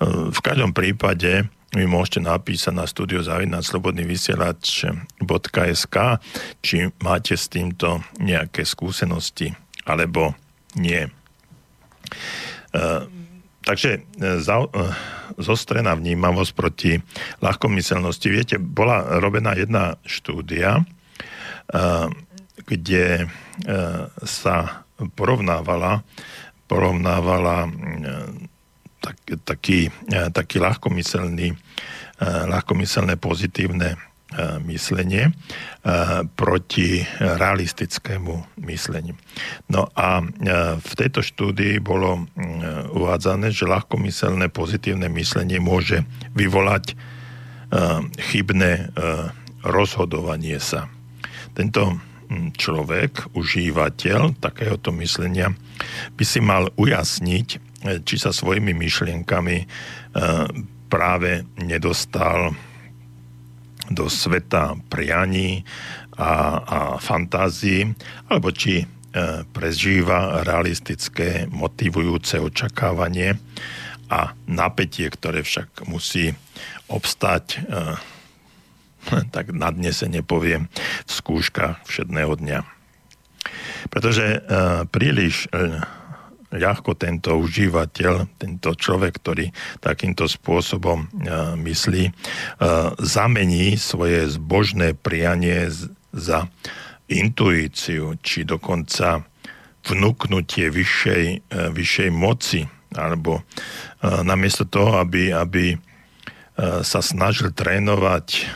V každom prípade vy môžete napísať na studio slobodný vysielač.sk, či máte s týmto nejaké skúsenosti, alebo nie. E, takže e, za, e, zostrená vnímavosť proti ľahkomyselnosti. Viete, bola robená jedna štúdia, e, kde e, sa porovnávala porovnávala e, tak, taký, e, taký ľahkomyselný, ľahkomyselné pozitívne myslenie proti realistickému mysleniu. No a v tejto štúdii bolo uvádzané, že ľahkomyselné pozitívne myslenie môže vyvolať chybné rozhodovanie sa. Tento človek, užívateľ takéhoto myslenia, by si mal ujasniť, či sa svojimi myšlienkami e, práve nedostal do sveta prianí a, a fantázií, alebo či e, prežíva realistické motivujúce očakávanie a napätie, ktoré však musí obstať tak nadnesene poviem, v skúškach všedného dňa. Pretože príliš ľahko tento užívateľ, tento človek, ktorý takýmto spôsobom e, myslí, zamení svoje zbožné prianie za intuíciu, či dokonca vnúknutie vyššej, vyššej moci, alebo namiesto toho, aby, aby sa snažil trénovať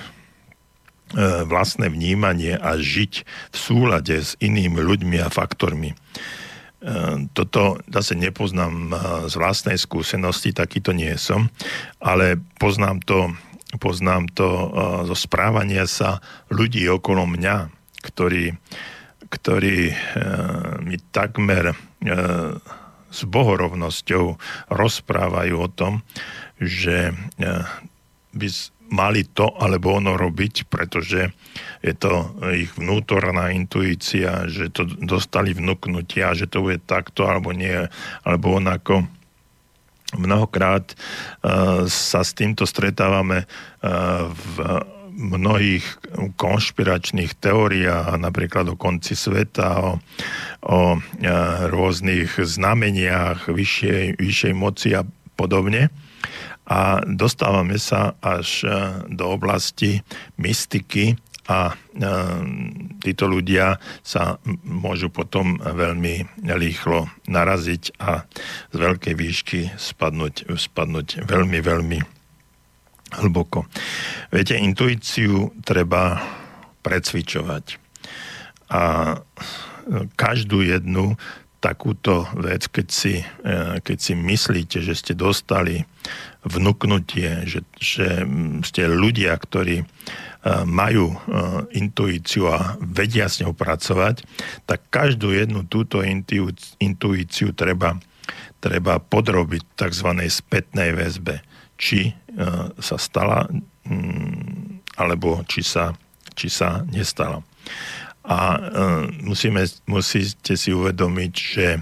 vlastné vnímanie a žiť v súlade s inými ľuďmi a faktormi. Toto zase nepoznám z vlastnej skúsenosti, takýto nie som, ale poznám to, poznám to zo správania sa ľudí okolo mňa, ktorí, ktorí mi takmer s bohorovnosťou rozprávajú o tom, že by mali to alebo ono robiť, pretože je to ich vnútorná intuícia, že to dostali vnúknutia, že to bude takto alebo nie, alebo onako. Mnohokrát uh, sa s týmto stretávame uh, v mnohých konšpiračných teóriách, napríklad o konci sveta, o, o uh, rôznych znameniach vyššej, vyššej moci a podobne a dostávame sa až e, do oblasti mystiky a e, títo ľudia sa môžu potom veľmi rýchlo naraziť a z veľkej výšky spadnúť, spadnúť veľmi, veľmi hlboko. Viete, intuíciu treba precvičovať. A každú jednu takúto vec, keď si, e, keď si myslíte, že ste dostali vnúknutie, že, že ste ľudia, ktorí e, majú e, intuíciu a vedia s ňou pracovať, tak každú jednu túto intuíciu treba, treba podrobiť tzv. spätnej väzbe. Či sa stala, alebo či sa, či sa nestala. A musíme, musíte si uvedomiť, že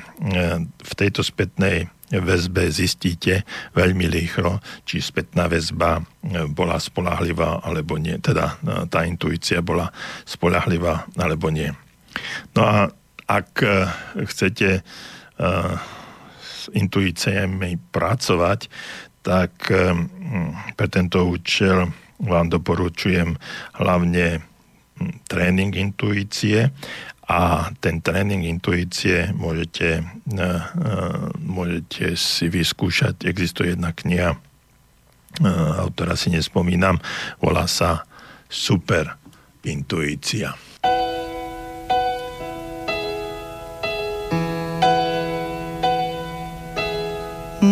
v tejto spätnej väzbe zistíte veľmi rýchlo, či spätná väzba e, bola spolahlivá alebo nie. Teda e, tá intuícia bola spolahlivá alebo nie. No a ak e, chcete s intuíciami pracovať, tak pre tento účel vám doporučujem hlavne tréning intuície a ten tréning intuície môžete, uh, uh, môžete si vyskúšať. Existuje jedna kniha, uh, autora si nespomínam, volá sa Super intuícia.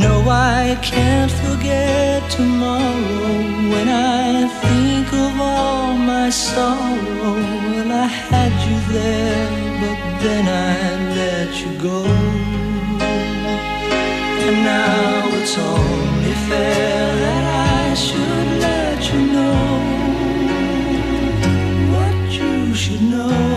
No, I can't forget tomorrow when I think of all my sorrow. Well, I had you there, but then I let you go. And now it's only fair that I should let you know what you should know.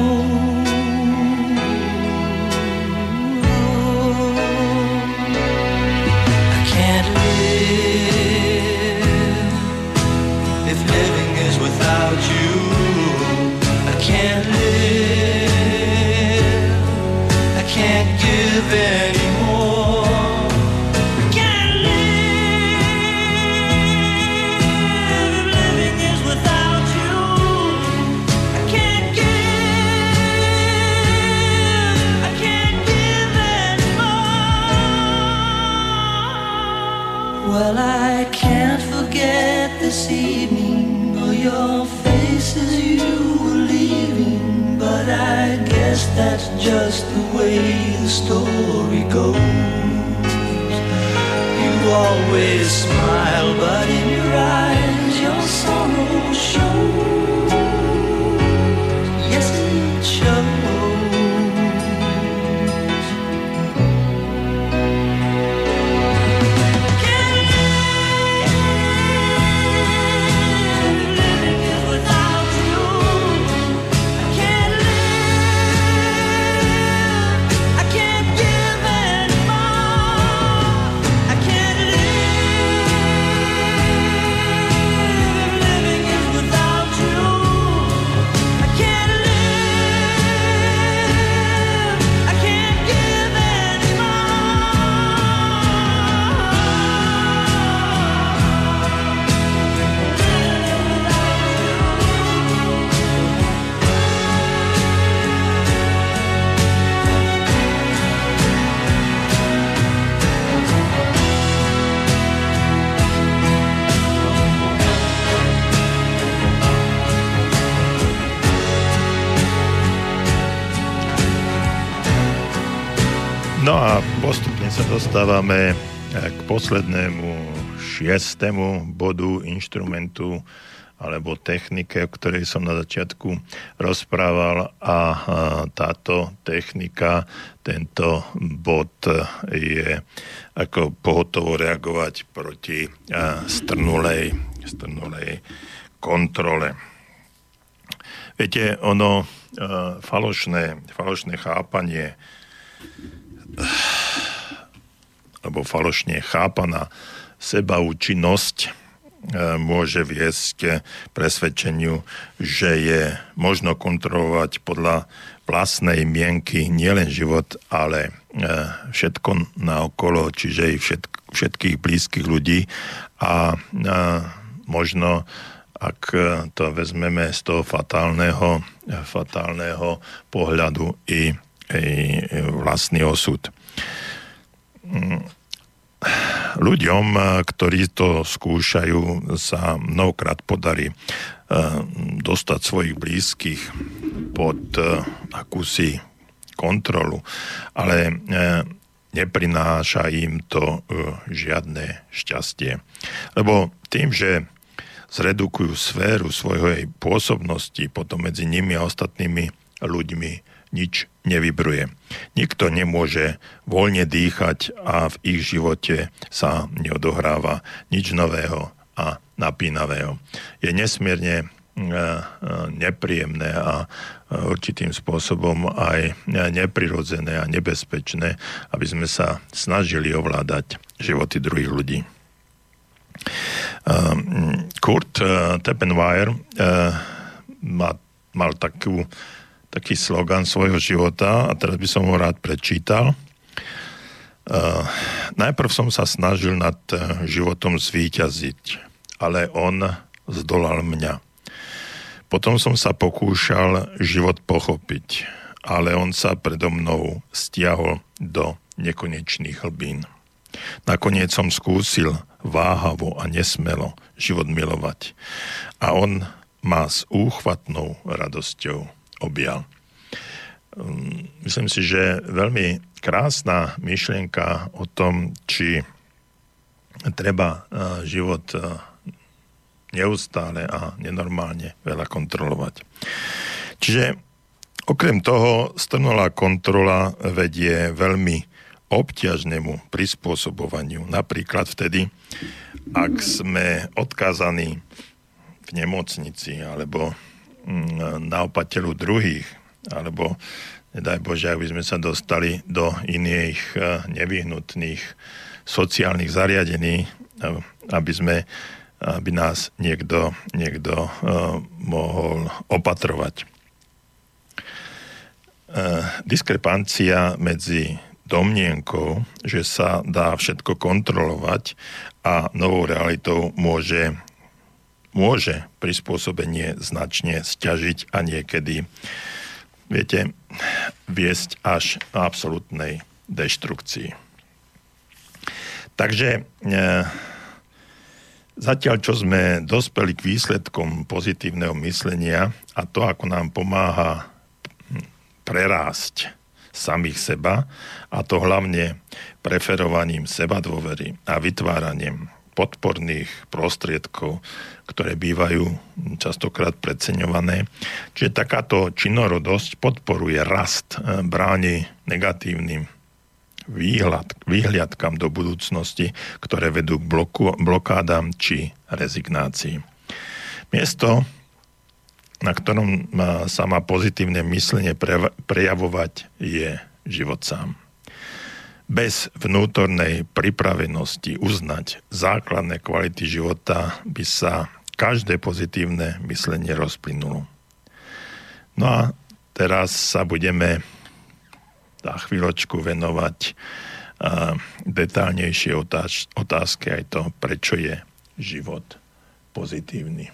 Just the way dostávame k poslednému šiestému bodu inštrumentu alebo technike, o ktorej som na začiatku rozprával a táto technika, tento bod je ako pohotovo reagovať proti strnulej, strnulej kontrole. Viete, ono falošné, falošné chápanie alebo falošne chápaná sebaúčinnosť E, môže viesť k presvedčeniu, že je možno kontrolovať podľa vlastnej mienky nielen život, ale e, všetko naokolo, čiže i všetkých blízkych ľudí a e, možno ak to vezmeme z toho fatálneho, fatálneho pohľadu i, i vlastný osud. Ľuďom, eh, ktorí to skúšajú, sa mnohokrát podarí eh, dostať svojich blízkych pod eh, akúsi kontrolu, ale neprináša im to žiadne šťastie. Lebo tým, že zredukujú sféru svojej pôsobnosti potom medzi nimi a ostatnými ľuďmi, nič nevybruje. Nikto nemôže voľne dýchať a v ich živote sa neodohráva nič nového a napínavého. Je nesmierne e, e, nepríjemné a e, určitým spôsobom aj neprirodzené a nebezpečné, aby sme sa snažili ovládať životy druhých ľudí. Kurt Teppenweier mal takú taký slogan svojho života a teraz by som ho rád prečítal. Uh, najprv som sa snažil nad uh, životom zvíťaziť, ale on zdolal mňa. Potom som sa pokúšal život pochopiť, ale on sa predo mnou stiahol do nekonečných hlbín. Nakoniec som skúsil váhavo a nesmelo život milovať a on má s úchvatnou radosťou objal. Um, myslím si, že veľmi krásna myšlienka o tom, či treba uh, život uh, neustále a nenormálne veľa kontrolovať. Čiže okrem toho strnulá kontrola vedie veľmi obťažnému prispôsobovaniu. Napríklad vtedy, ak sme odkázaní v nemocnici alebo na opatelu druhých, alebo nedaj Bože, aby sme sa dostali do iných eh, nevyhnutných sociálnych zariadení, eh, aby sme aby nás niekto, niekto uh, mohol opatrovať. Diskrepancia medzi domnienkou, že sa dá všetko kontrolovať a novou realitou môže môže prispôsobenie značne stiažiť a niekedy, viete, viesť až absolútnej deštrukcii. Takže e, zatiaľ, čo sme dospeli k výsledkom pozitívneho myslenia a to, ako nám pomáha prerásť samých seba, a to hlavne preferovaním seba dôvery a vytváraním podporných prostriedkov, ktoré bývajú častokrát preceňované. Čiže takáto činorodosť podporuje rast, e, bráni negatívnym výhľad, výhľadkám do budúcnosti, ktoré vedú k bloku, blokádam či rezignácii. Miesto, na ktorom sa má pozitívne myslenie prejavovať, je život sám bez vnútornej pripravenosti uznať základné kvality života by sa každé pozitívne myslenie rozplynulo. No a teraz sa budeme za chvíľočku venovať detálnejšie otáž- otázke aj to, prečo je život pozitívny.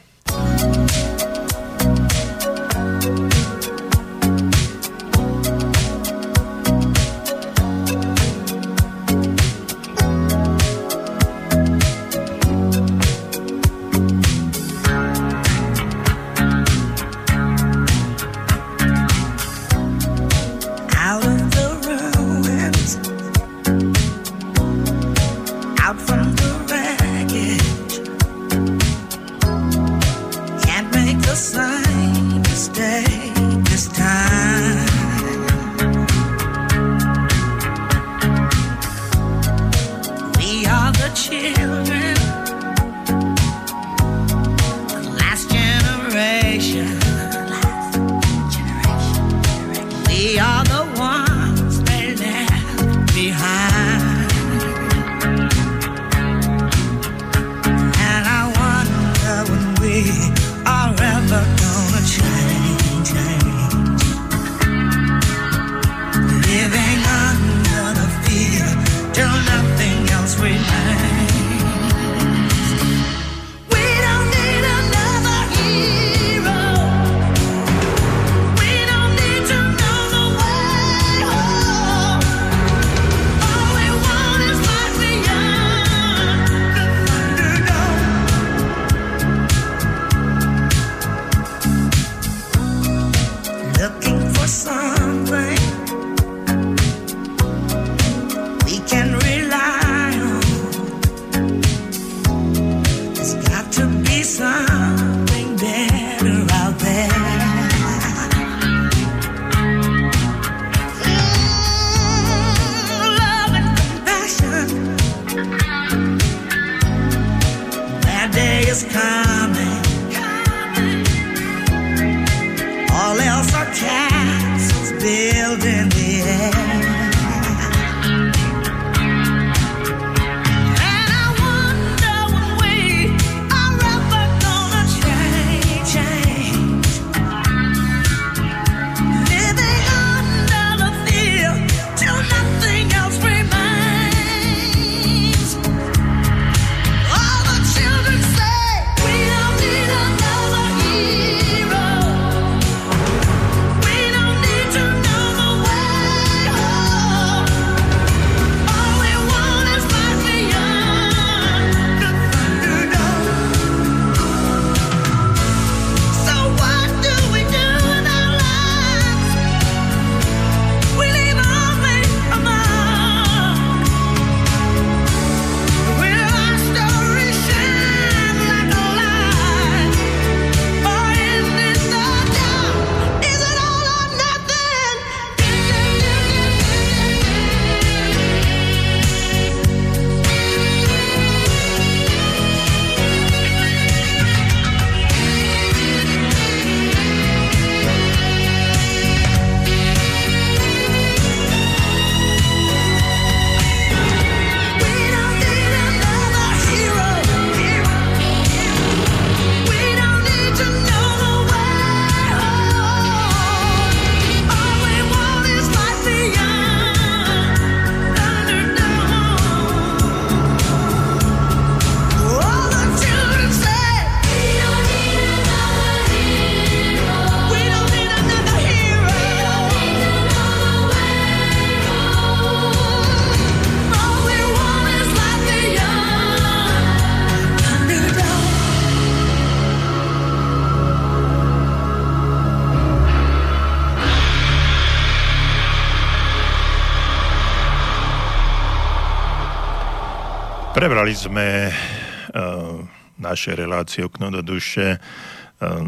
Prebrali sme uh, naše relácie okno do duše, uh,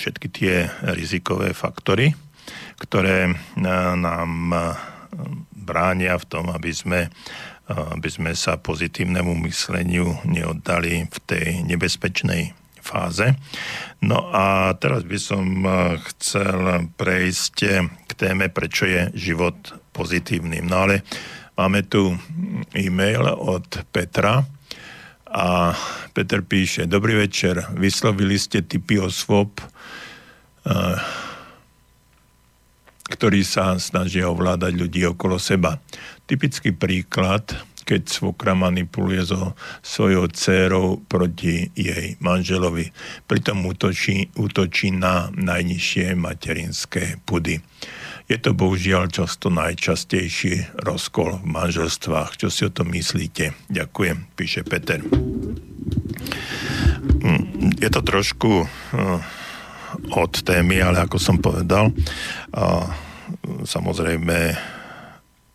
všetky tie rizikové faktory, ktoré uh, nám bránia v tom, aby sme, aby sme sa pozitívnemu mysleniu neoddali v tej nebezpečnej fáze. No a teraz by som chcel prejsť k téme, prečo je život pozitívnym. No ale máme tu e-mail od Petra a Peter píše, dobrý večer, vyslovili ste typy osôb, uh, ktorí sa snažia ovládať ľudí okolo seba. Typický príklad, keď svokra manipuluje so svojou dcérou proti jej manželovi. Pritom útočí, útočí na najnižšie materinské pudy. Je to bohužiaľ často najčastejší rozkol v manželstvách. Čo si o tom myslíte? Ďakujem, píše Peter. Mm, Je to trošku uh, od témy, ale ako som povedal, uh, samozrejme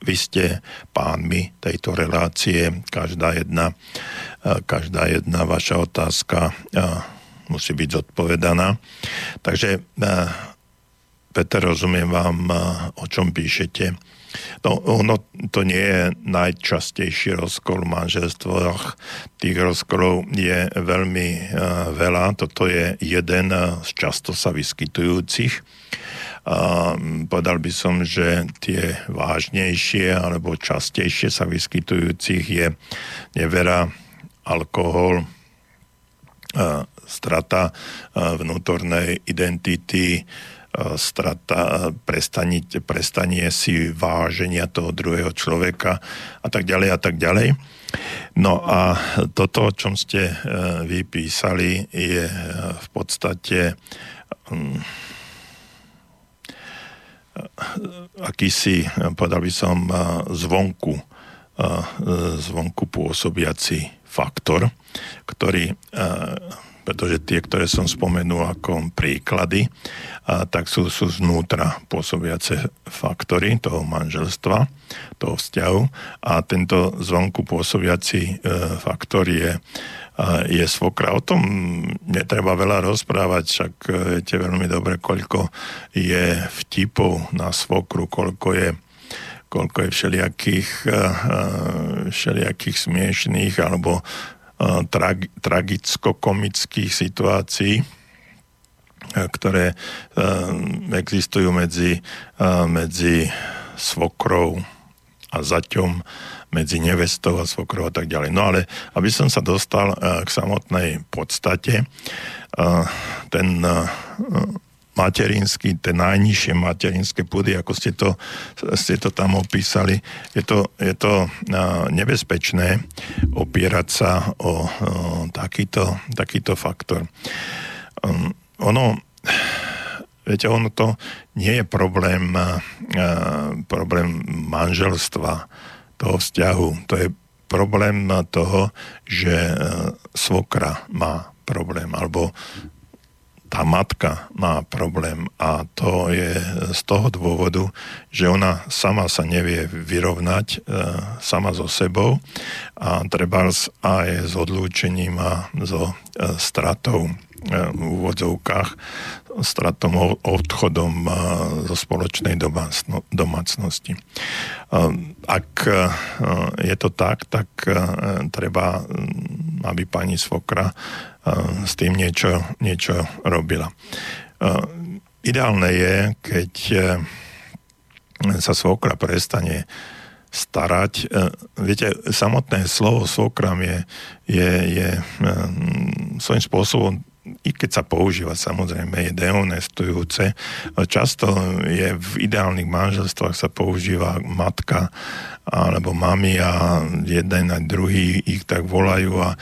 vy ste pánmi tejto relácie. Každá jedna, uh, každá jedna vaša otázka musí byť zodpovedaná. Takže Peter, rozumiem vám, uh, o čom píšete. No, ono to nie je najčastejší rozkol v manželstvách. Tých rozkolov je veľmi uh, veľa. Toto je jeden uh, z často sa vyskytujúcich. A povedal by som, že tie vážnejšie alebo častejšie sa vyskytujúcich je nevera, alkohol, a strata a vnútornej identity, strata, prestanie, prestanie si váženia toho druhého človeka a tak ďalej a tak ďalej. No a toto, o čom ste e, vy je e, v podstate mm, akýsi, povedal by som, zvonku, zvonku pôsobiaci faktor, ktorý, pretože tie, ktoré som spomenul ako príklady, tak sú, sú znútra pôsobiace faktory toho manželstva, toho vzťahu a tento zvonku pôsobiaci faktor je je svokra. O tom netreba veľa rozprávať, však viete veľmi dobre, koľko je vtipov na svokru, koľko je koľko je všelijakých, všelijakých smiešných alebo trag, tragicko-komických situácií, ktoré existujú medzi, medzi svokrou a zaťom, medzi nevestou a svokrou a tak ďalej. No ale aby som sa dostal k samotnej podstate, ten materinský, tie najnižšie materinské púdy, ako ste to, ste to tam opísali. Je to, je to nebezpečné opierať sa o, takýto, takýto faktor. Um, ono, viete, ono to nie je problém, uh, problém manželstva, toho vzťahu. To je problém toho, že uh, svokra má problém, alebo tá matka má problém a to je z toho dôvodu, že ona sama sa nevie vyrovnať e, sama so sebou a treba aj s odlúčením a so e, stratou e, v úvodzovkách, stratom odchodom e, zo spoločnej domácnosti. E, ak je to tak, tak treba, aby pani Svokra s tým niečo, niečo robila. Ideálne je, keď sa svokra prestane starať. Viete, samotné slovo svokram je, je, je svojím spôsobom i keď sa používa, samozrejme, je dehonestujúce. Často je v ideálnych manželstvách sa používa matka alebo mami a jeden a druhý ich tak volajú a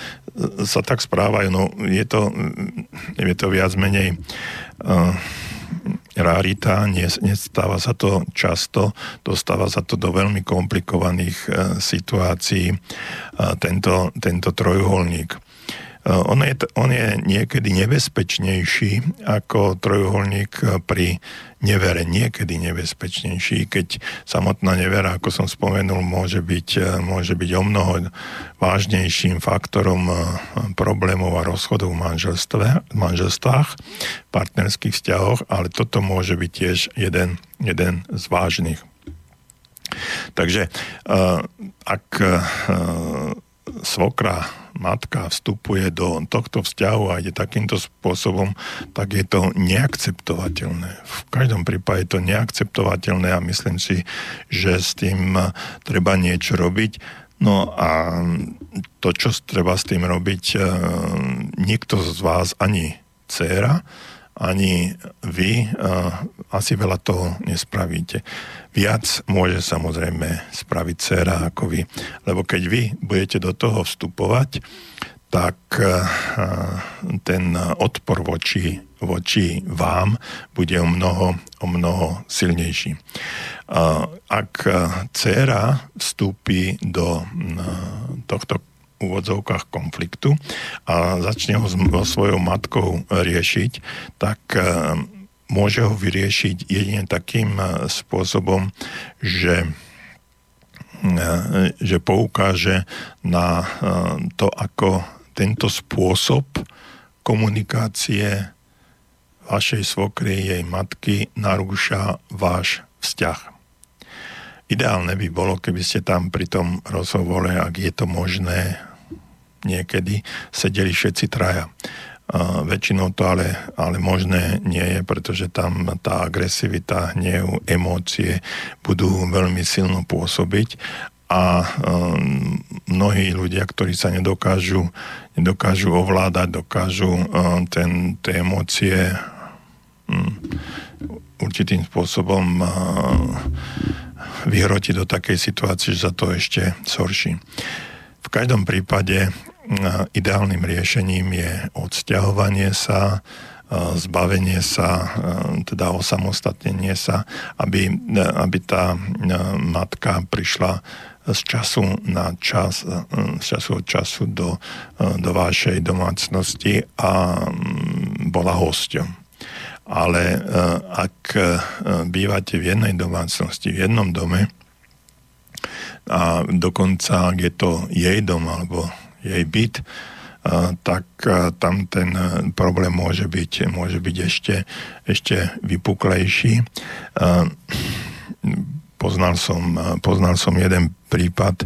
sa tak správajú. No, je to, je to viac menej uh, rarita, nestáva sa to často, dostáva sa to do veľmi komplikovaných uh, situácií, uh, tento, tento trojuholník. Uh, on, je, on je niekedy nebezpečnejší ako trojuholník pri nevere niekedy nebezpečnejší, keď samotná nevera, ako som spomenul, môže byť, e, môže byť o mnoho vážnejším faktorom problémov a rozchodov v manželstve, manželstvách, partnerských vzťahoch, ale toto môže byť tiež jeden, jeden z vážnych. Takže ak svokra matka vstupuje do tohto vzťahu a ide takýmto spôsobom, tak je to neakceptovateľné. V každom prípade je to neakceptovateľné a myslím si, že s tým treba niečo robiť. No a to, čo treba s tým robiť, e, nikto z vás, ani dcéra, ani vy uh, asi veľa toho nespravíte. Viac môže samozrejme spraviť dcera ako vy. Lebo keď vy budete do toho vstupovať, tak uh, ten odpor voči, voči vám bude o mnoho, o mnoho silnejší. Uh, ak dcera vstúpi do uh, tohto úvodzovkách konfliktu a začne ho so svojou matkou riešiť, tak môže ho vyriešiť jedine takým e, spôsobom, že e, že poukáže na to, ako tento spôsob komunikácie vašej svokry, jej matky narúša váš vzťah. Ideálne by bolo, keby ste tam pri tom rozhovore, ak je to možné, niekedy sedeli všetci traja. Väčšinou to ale, ale možné nie je, pretože tam tá agresivita, hnev, emócie budú veľmi silno pôsobiť a um, mnohí ľudia, ktorí sa nedokážu, nedokážu ovládať, dokážu um, ten, tie emócie um, určitým spôsobom uh, vyhrotiť do takej situácie, že sa to ešte zhorší. V každom prípade ideálnym riešením je odsťahovanie sa, zbavenie sa, teda osamostatnenie sa, aby, aby tá matka prišla z času na čas, z času od času do, do vašej domácnosti a bola hosťom. Ale ak bývate v jednej domácnosti, v jednom dome, a dokonca, ak je to jej dom alebo jej byt, tak tam ten problém môže byť, môže byť ešte, ešte vypuklejší. Poznal som, poznal som jeden prípad,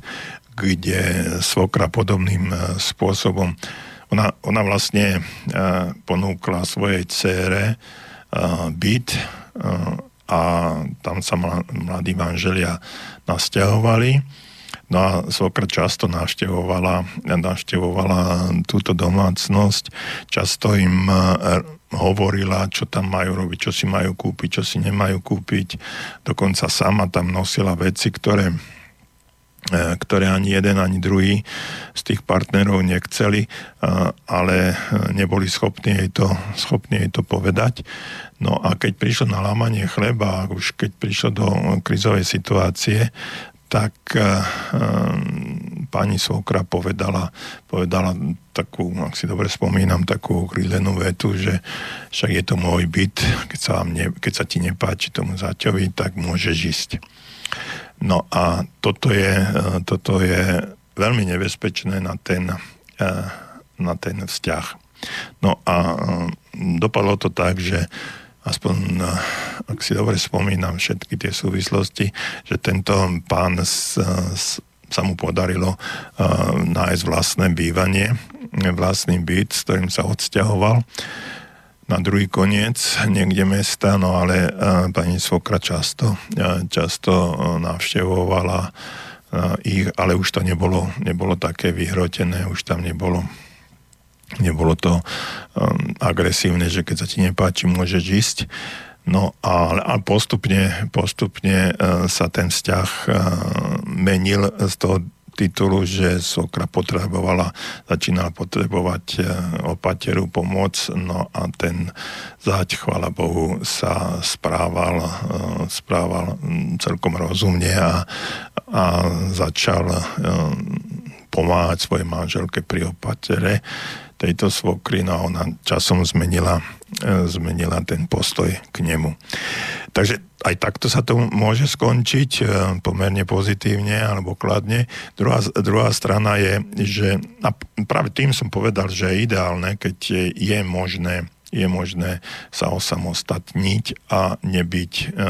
kde svokra podobným e, spôsobom ona, ona vlastne e, ponúkla svojej cére e, byt e, a tam sa mla- mladí manželia nasťahovali. No a svokra často navštevovala, navštevovala túto domácnosť, často im e, hovorila, čo tam majú robiť, čo si majú kúpiť, čo si nemajú kúpiť. Dokonca sama tam nosila veci, ktoré e, ktoré ani jeden, ani druhý z tých partnerov nechceli, e, ale neboli schopní jej to, schopní jej to povedať. No a keď prišlo na lámanie chleba, už keď prišlo do krizovej situácie, tak uh, pani Svokra povedala, povedala takú, ak si dobre spomínam, takú okrílenú vetu, že však je to môj byt, keď sa, ne, keď sa ti nepáči tomu zaťovi, tak môžeš ísť. No a toto je, uh, toto je veľmi nebezpečné na ten, na ten vzťah. No a dopadlo to tak, že aspoň, ak si dobre spomínam všetky tie súvislosti, že tento pán s, sa mu podarilo nájsť vlastné bývanie, vlastný byt, s ktorým sa odsťahoval na druhý koniec niekde mesta, no ale pani Svokra často, často navštevovala ich, ale už to nebolo, nebolo také vyhrotené, už tam nebolo nebolo to um, agresívne, že keď sa ti nepáči, môžeš ísť. No a, a postupne, postupne uh, sa ten vzťah uh, menil z toho titulu, že Sokra potrebovala, začínala potrebovať uh, opateru pomoc, no a ten zať, chvala Bohu, sa správal, správal um, celkom rozumne a, a začal uh, pomáhať svojej manželke pri opatere tejto svokry, no a ona časom zmenila, e, zmenila ten postoj k nemu. Takže aj takto sa to môže skončiť e, pomerne pozitívne alebo kladne. Druhá, druhá strana je, že a práve tým som povedal, že je ideálne, keď je možné je možné sa osamostatniť a nebyť, e,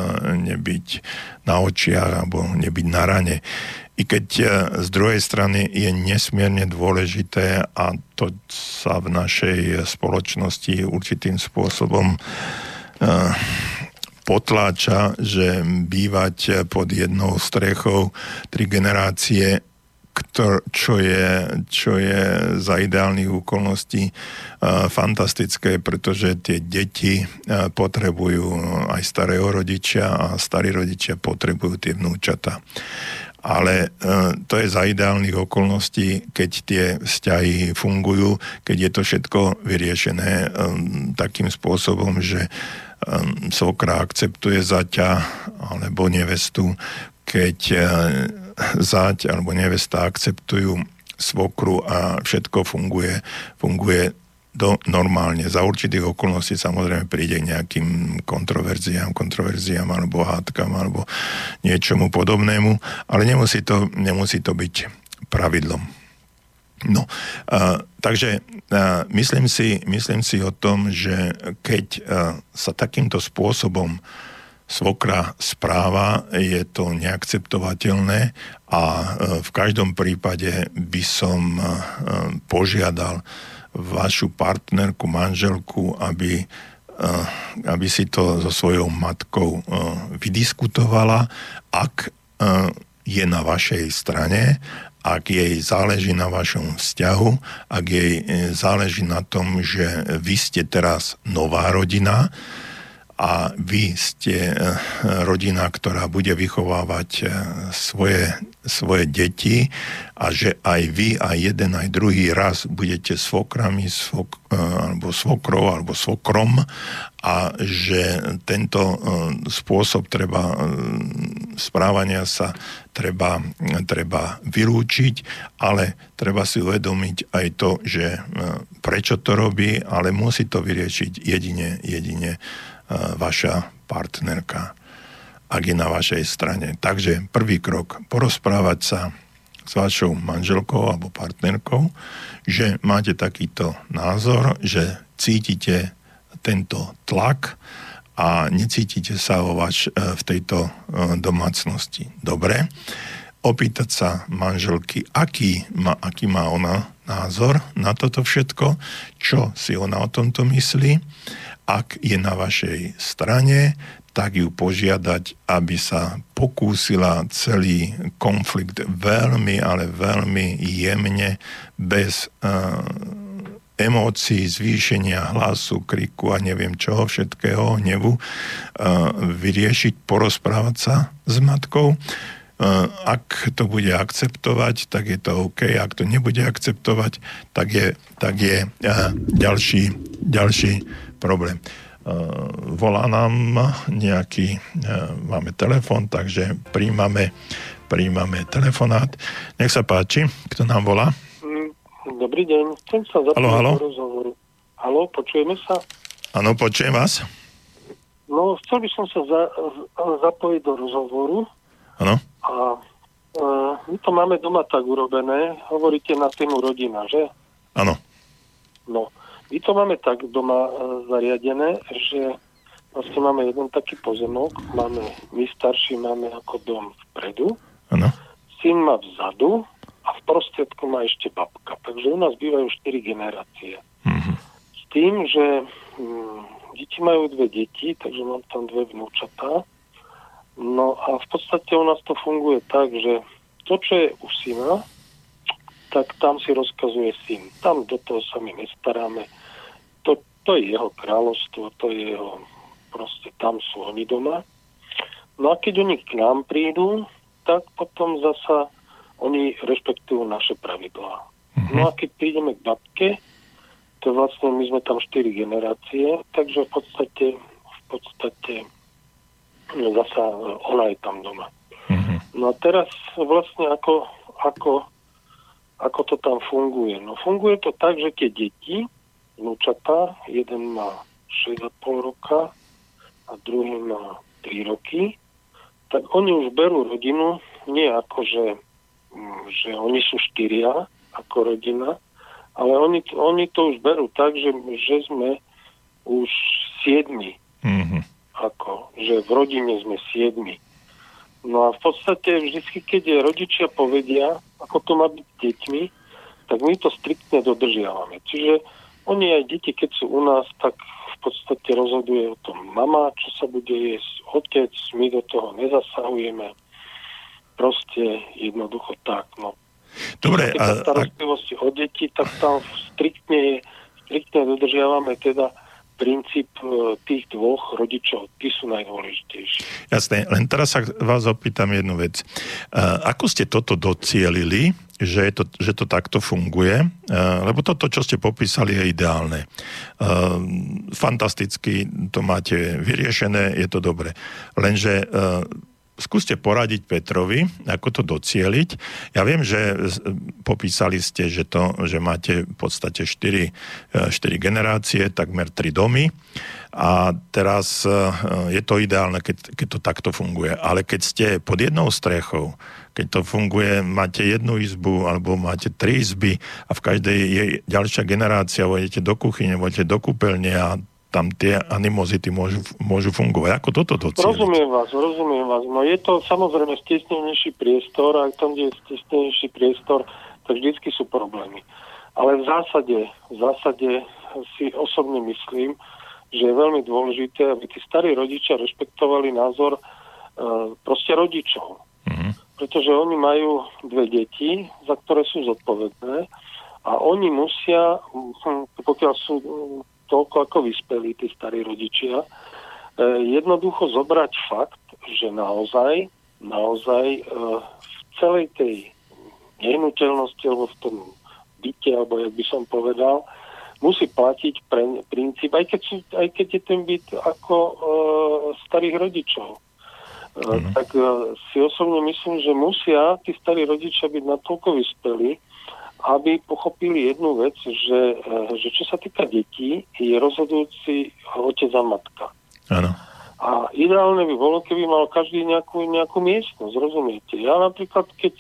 nebyť na očiach alebo nebyť na rane i keď e, z druhej strany je nesmierne dôležité a to sa v našej spoločnosti určitým spôsobom e, potláča, že bývať pod jednou strechou tri generácie čo, je, čo je za ideálnych okolností uh, fantastické, pretože tie deti potrebujú aj starého rodičia a starí rodičia potrebujú tie vnúčata ale e, to je za ideálnych okolností, keď tie vzťahy fungujú, keď je to všetko vyriešené e, takým spôsobom, že e, svokra akceptuje zaťa alebo nevestu, keď zať alebo nevesta akceptujú svokru a všetko funguje, funguje do, normálne. Za určitých okolností samozrejme príde k nejakým kontroverziám, kontroverziám alebo hádkam alebo niečomu podobnému, ale nemusí to, nemusí to byť pravidlom. No, uh, takže uh, myslím, si, myslím si o tom, že keď uh, sa takýmto spôsobom svokra správa, je to neakceptovateľné a uh, v každom prípade by som uh, požiadal uh, vašu partnerku, manželku, aby, eh, aby si to so svojou matkou eh, vydiskutovala, ak eh, je na vašej strane, ak jej záleží na vašom vzťahu, ak jej záleží na tom, že vy ste teraz nová rodina, a vy ste rodina, ktorá bude vychovávať svoje svoje deti a že aj vy, aj jeden, aj druhý raz budete svokrami svok, eh, alebo svokrou alebo svokrom a že tento eh, spôsob treba eh, správania sa treba, treba vylúčiť, ale treba si uvedomiť aj to, že prečo to robí, ale musí to vyriešiť jedine, jedine vaša partnerka ak je na vašej strane. Takže prvý krok, porozprávať sa s vašou manželkou alebo partnerkou, že máte takýto názor, že cítite tento tlak a necítite sa vo vaš, e, v tejto e, domácnosti dobre. opýtať sa manželky, aký má, aký má ona názor na toto všetko, čo si ona o tomto myslí. Ak je na vašej strane, tak ju požiadať, aby sa pokúsila celý konflikt veľmi, ale veľmi jemne, bez uh, emócií, zvýšenia hlasu, kriku a neviem čoho všetkého, hnevu, uh, vyriešiť, porozprávať sa s matkou. Uh, ak to bude akceptovať, tak je to OK. Ak to nebude akceptovať, tak je, tak je uh, ďalší, ďalší problém. Uh, volá nám nejaký, uh, máme telefon, takže príjmame, príjmame telefonát. Nech sa páči, kto nám volá? Mm, Dobrý deň, chcem sa zapojiť do rozhovoru. Haló, počujeme sa? Áno, počujem vás. No, chcel by som sa za, zapojiť do rozhovoru Áno. a e, my to máme doma tak urobené, hovoríte na tému rodina, že? Áno. No, my to máme tak doma e, zariadené, že vlastne máme jeden taký pozemok, máme, my starší máme ako dom vpredu, Áno. syn má vzadu a v prostriedku má ešte babka. Takže u nás bývajú 4 generácie. Mhm. S tým, že hm, deti majú dve deti, takže mám tam dve vnúčatá. No a v podstate u nás to funguje tak, že to, čo je u syna, tak tam si rozkazuje syn. Tam do toho sa my nestaráme. To, je jeho kráľovstvo, to je jeho, proste tam sú oni doma. No a keď oni k nám prídu, tak potom zasa oni rešpektujú naše pravidlá. No a keď prídeme k babke, to vlastne my sme tam 4 generácie, takže v podstate, v podstate no zasa ona je tam doma. Mhm. No a teraz vlastne ako, ako, ako to tam funguje? No funguje to tak, že tie deti, vnúčatá, jeden má 6,5 roka a druhý má 3 roky, tak oni už berú rodinu nie ako, že, mm, že oni sú štyria ako rodina, ale oni, oni to už berú tak, že, že sme už siedmi Mhm. ako, že v rodine sme siedmi. No a v podstate vždy, keď rodičia povedia, ako to má byť s deťmi, tak my to striktne dodržiavame. Čiže oni aj deti, keď sú u nás, tak v podstate rozhoduje o tom mama, čo sa bude jesť, otec, my do toho nezasahujeme. Proste jednoducho tak. No. Dobre, a, starostlivosti o deti, tak tam striktne, striktne dodržiavame teda princíp e, tých dvoch rodičov. Tí sú najdôležitejší. jasné, len teraz sa vás opýtam jednu vec. A, ako ste toto docielili, že, je to, že to takto funguje? A, lebo toto, čo ste popísali, je ideálne. A, fantasticky to máte vyriešené, je to dobre. Lenže a, skúste poradiť Petrovi, ako to docieliť. Ja viem, že popísali ste, že, to, že máte v podstate 4, 4 generácie, takmer 3 domy a teraz je to ideálne, keď, keď to takto funguje. Ale keď ste pod jednou strechou, keď to funguje, máte jednu izbu alebo máte tri izby a v každej je ďalšia generácia, vojete do kuchyne, vojete do kúpeľne a tam tie animozity môžu, môžu fungovať. Ako toto docieliť? Rozumiem vás, rozumiem vás. No je to samozrejme stesnenejší priestor a tam, kde je stesnenejší priestor, tak vždycky sú problémy. Ale v zásade, v zásade si osobne myslím, že je veľmi dôležité, aby tí starí rodičia rešpektovali názor e, proste rodičov. Mhm. Pretože oni majú dve deti, za ktoré sú zodpovedné a oni musia, hm, pokiaľ sú hm, toľko ako vyspelí, tí starí rodičia, e, jednoducho zobrať fakt, že naozaj, naozaj e, v celej tej nehnuteľnosti alebo v tom byte, alebo jak by som povedal, musí platiť pre, princíp, aj keď, aj keď je ten byt ako e, starých rodičov. E, tak e, si osobne myslím, že musia tí starí rodičia byť natoľko vyspelí, aby pochopili jednu vec, že, e, že čo sa týka detí, je rozhodujúci otec a matka. Áno. A ideálne by bolo, keby mal každý nejakú, nejakú miestnosť, rozumiete? Ja napríklad, keď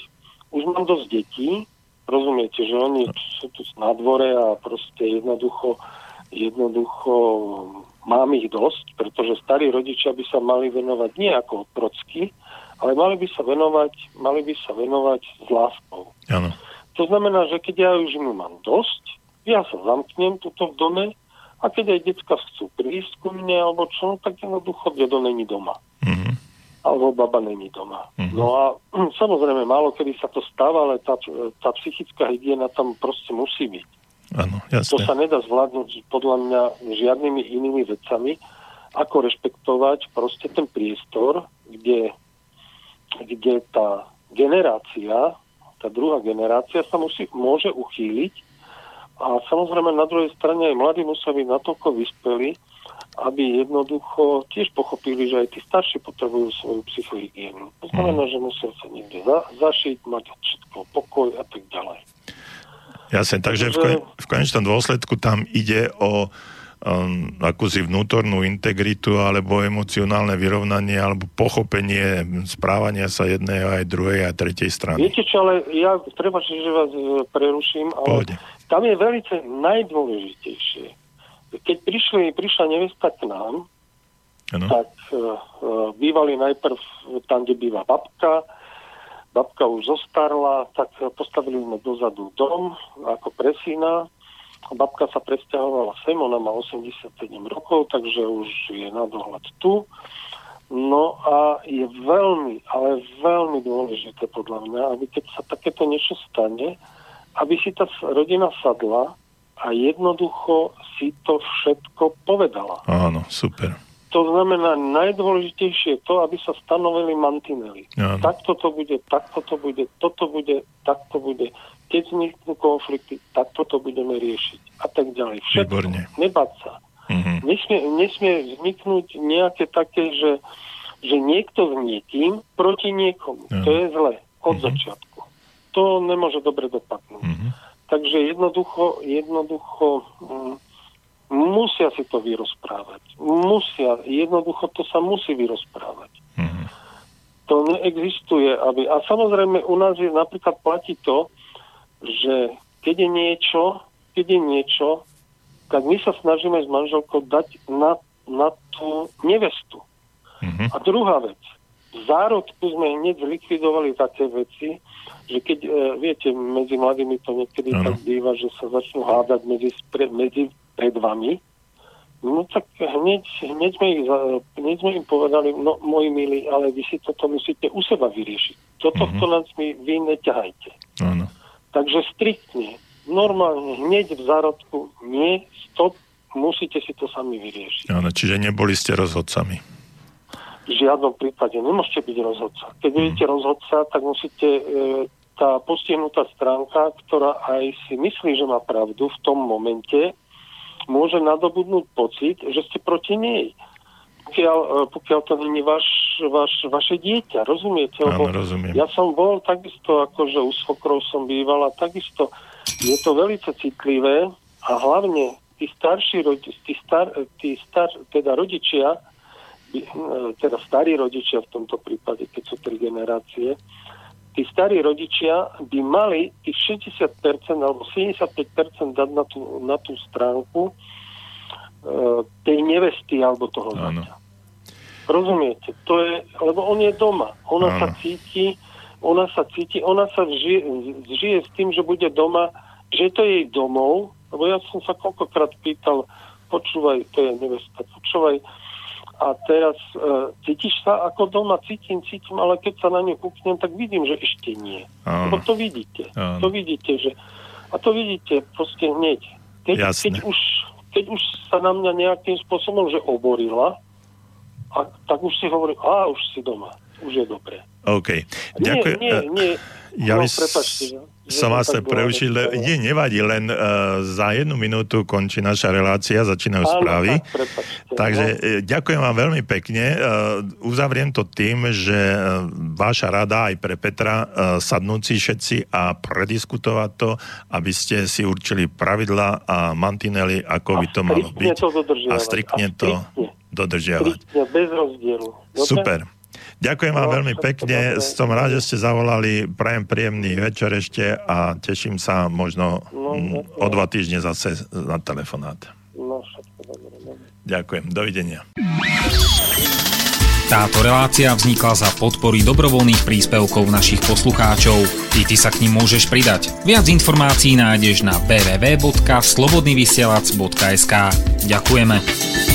už mám dosť detí, rozumiete, že oni sú tu na dvore a proste jednoducho, jednoducho mám ich dosť, pretože starí rodičia by sa mali venovať nie ako otrocky, ale mali by sa venovať, mali by sa venovať s láskou. Áno. To znamená, že keď ja už mu mám dosť, ja sa zamknem tuto v dome a keď aj decka chcú prísť ku mne alebo čo, tak jednoducho dedo není doma. Mhm. Alebo baba není doma. Mhm. No a samozrejme, málo kedy sa to stáva, ale tá, tá psychická hygiena tam proste musí byť. Áno, To jasné. sa nedá zvládnuť podľa mňa žiadnymi inými vecami, ako rešpektovať proste ten priestor, kde, kde tá generácia, tá druhá generácia sa musí, môže uchýliť a samozrejme na druhej strane aj mladí musia byť natoľko vyspelí, aby jednoducho tiež pochopili, že aj tí starší potrebujú svoju psychohygienu. To znamená, že musia sa niekde za, zašiť, mať všetko pokoj a tak ďalej. Jasne, takže v, kone, v konečnom dôsledku tam ide o um, akúsi vnútornú integritu alebo emocionálne vyrovnanie alebo pochopenie správania sa jednej aj druhej a tretej strany. Viete čo, ale ja, treba, že vás e, preruším, ale Pohode. tam je veľmi najdôležitejšie. Keď prišli, prišla nevesta k nám, Áno. tak uh, bývali najprv tam, kde býva babka. Babka už zostarla, tak postavili sme dozadu dom ako pre syna. Babka sa presťahovala sem, ona má 87 rokov, takže už je na dohľad tu. No a je veľmi, ale veľmi dôležité podľa mňa, aby keď sa takéto niečo stane, aby si tá rodina sadla a jednoducho si to všetko povedala. Áno, super. To znamená, najdôležitejšie je to, aby sa stanovili mantinely. Áno. Takto to bude, takto to bude, toto bude, takto bude. Keď vzniknú konflikty, takto to budeme riešiť. A tak ďalej. Všetko. Výborne. Nebať sa. Mhm. Nesmie, nesmie vzniknúť nejaké také, že, že niekto s niekým proti niekomu. Áno. To je zle. Od začiatku. To nemôže dobre dopadnúť. Mhm. Takže jednoducho, jednoducho mm, musia si to vyrozprávať. Musia, jednoducho to sa musí vyrozprávať. Mhm. To neexistuje, aby... A samozrejme u nás je napríklad platí to, že keď je niečo, keď je niečo, tak my sa snažíme s manželkou dať na, na tú nevestu. Mhm. A druhá vec. V zárodku sme hneď zlikvidovali také veci, že keď, e, viete, medzi mladými to niekedy Áno. tak býva, že sa začnú hádať medzi, spre, medzi pred vami, no tak hneď, hneď, sme ich, hneď sme im povedali, no moji milí, ale vy si toto musíte u seba vyriešiť. Toto Mhm. mm-hmm. nás mi vy neťahajte. Áno. Takže striktne, normálne, hneď v zárodku, nie, stop, musíte si to sami vyriešiť. Áno, čiže neboli ste rozhodcami. V žiadnom prípade nemôžete byť rozhodca. Keď budete rozhodca, tak musíte e, tá postihnutá stránka, ktorá aj si myslí, že má pravdu v tom momente, môže nadobudnúť pocit, že ste proti nej. Pokiaľ, e, pokiaľ to není váš, váš, vaše dieťa, rozumiete? Áno, Lebo rozumiem. Ja som bol takisto, akože u svokrov som bývala, takisto je to veľmi citlivé a hlavne tí starší rodi, tí, star, tí star, teda rodičia, e, teda starí rodičia v tomto prípade, keď sú tri generácie, tí starí rodičia by mali tých 60% alebo 75% dať na tú, na tú stránku e, tej nevesty alebo toho zaťa. Rozumiete? To je, lebo on je doma. Ona sa Áno. cíti, ona sa cíti, ona sa žije, žije s tým, že bude doma, že to je jej domov, lebo ja som sa koľkokrát pýtal, počúvaj, to je nevesta, počúvaj, a teraz e, cítiš sa ako doma, cítim, cítim, ale keď sa na ňu kúknem, tak vidím, že ešte nie. Áno. Lebo to vidíte. Áno. To vidíte, že... A to vidíte proste hneď. Keď, keď, už, keď už sa na mňa nejakým spôsobom, že oborila, a, tak už si hovorí, a už si doma, už je dobré. OK. Nie, Ďakujem. nie, nie. Ja no, by že som vás le, dlho nie, nevadí, len uh, za jednu minútu končí naša relácia, začínajú Áno, správy. tak, prepáčte, Takže no. e, ďakujem vám veľmi pekne. E, Uzavriem to tým, že váša rada aj pre Petra sadnúť si všetci a prediskutovať to, aby ste si určili pravidla a mantinely, ako A by to malo byť. to. A striktne A to dodržiavať. Striktne, bez rozdielu. Dobre? Super. Ďakujem vám No, veľmi pekne, som rád, že ste zavolali, prajem príjemný večer ešte a teším sa možno No, mm, o dva týždne zase na telefonát. No. Ďakujem, dovidenia. Táto relácia vznikla za podpory dobrovoľných príspevkov našich poslucháčov. I ty sa k ním môžeš pridať. Viac informácií nájdeš na www.slobodnyvysielac.sk Ďakujeme.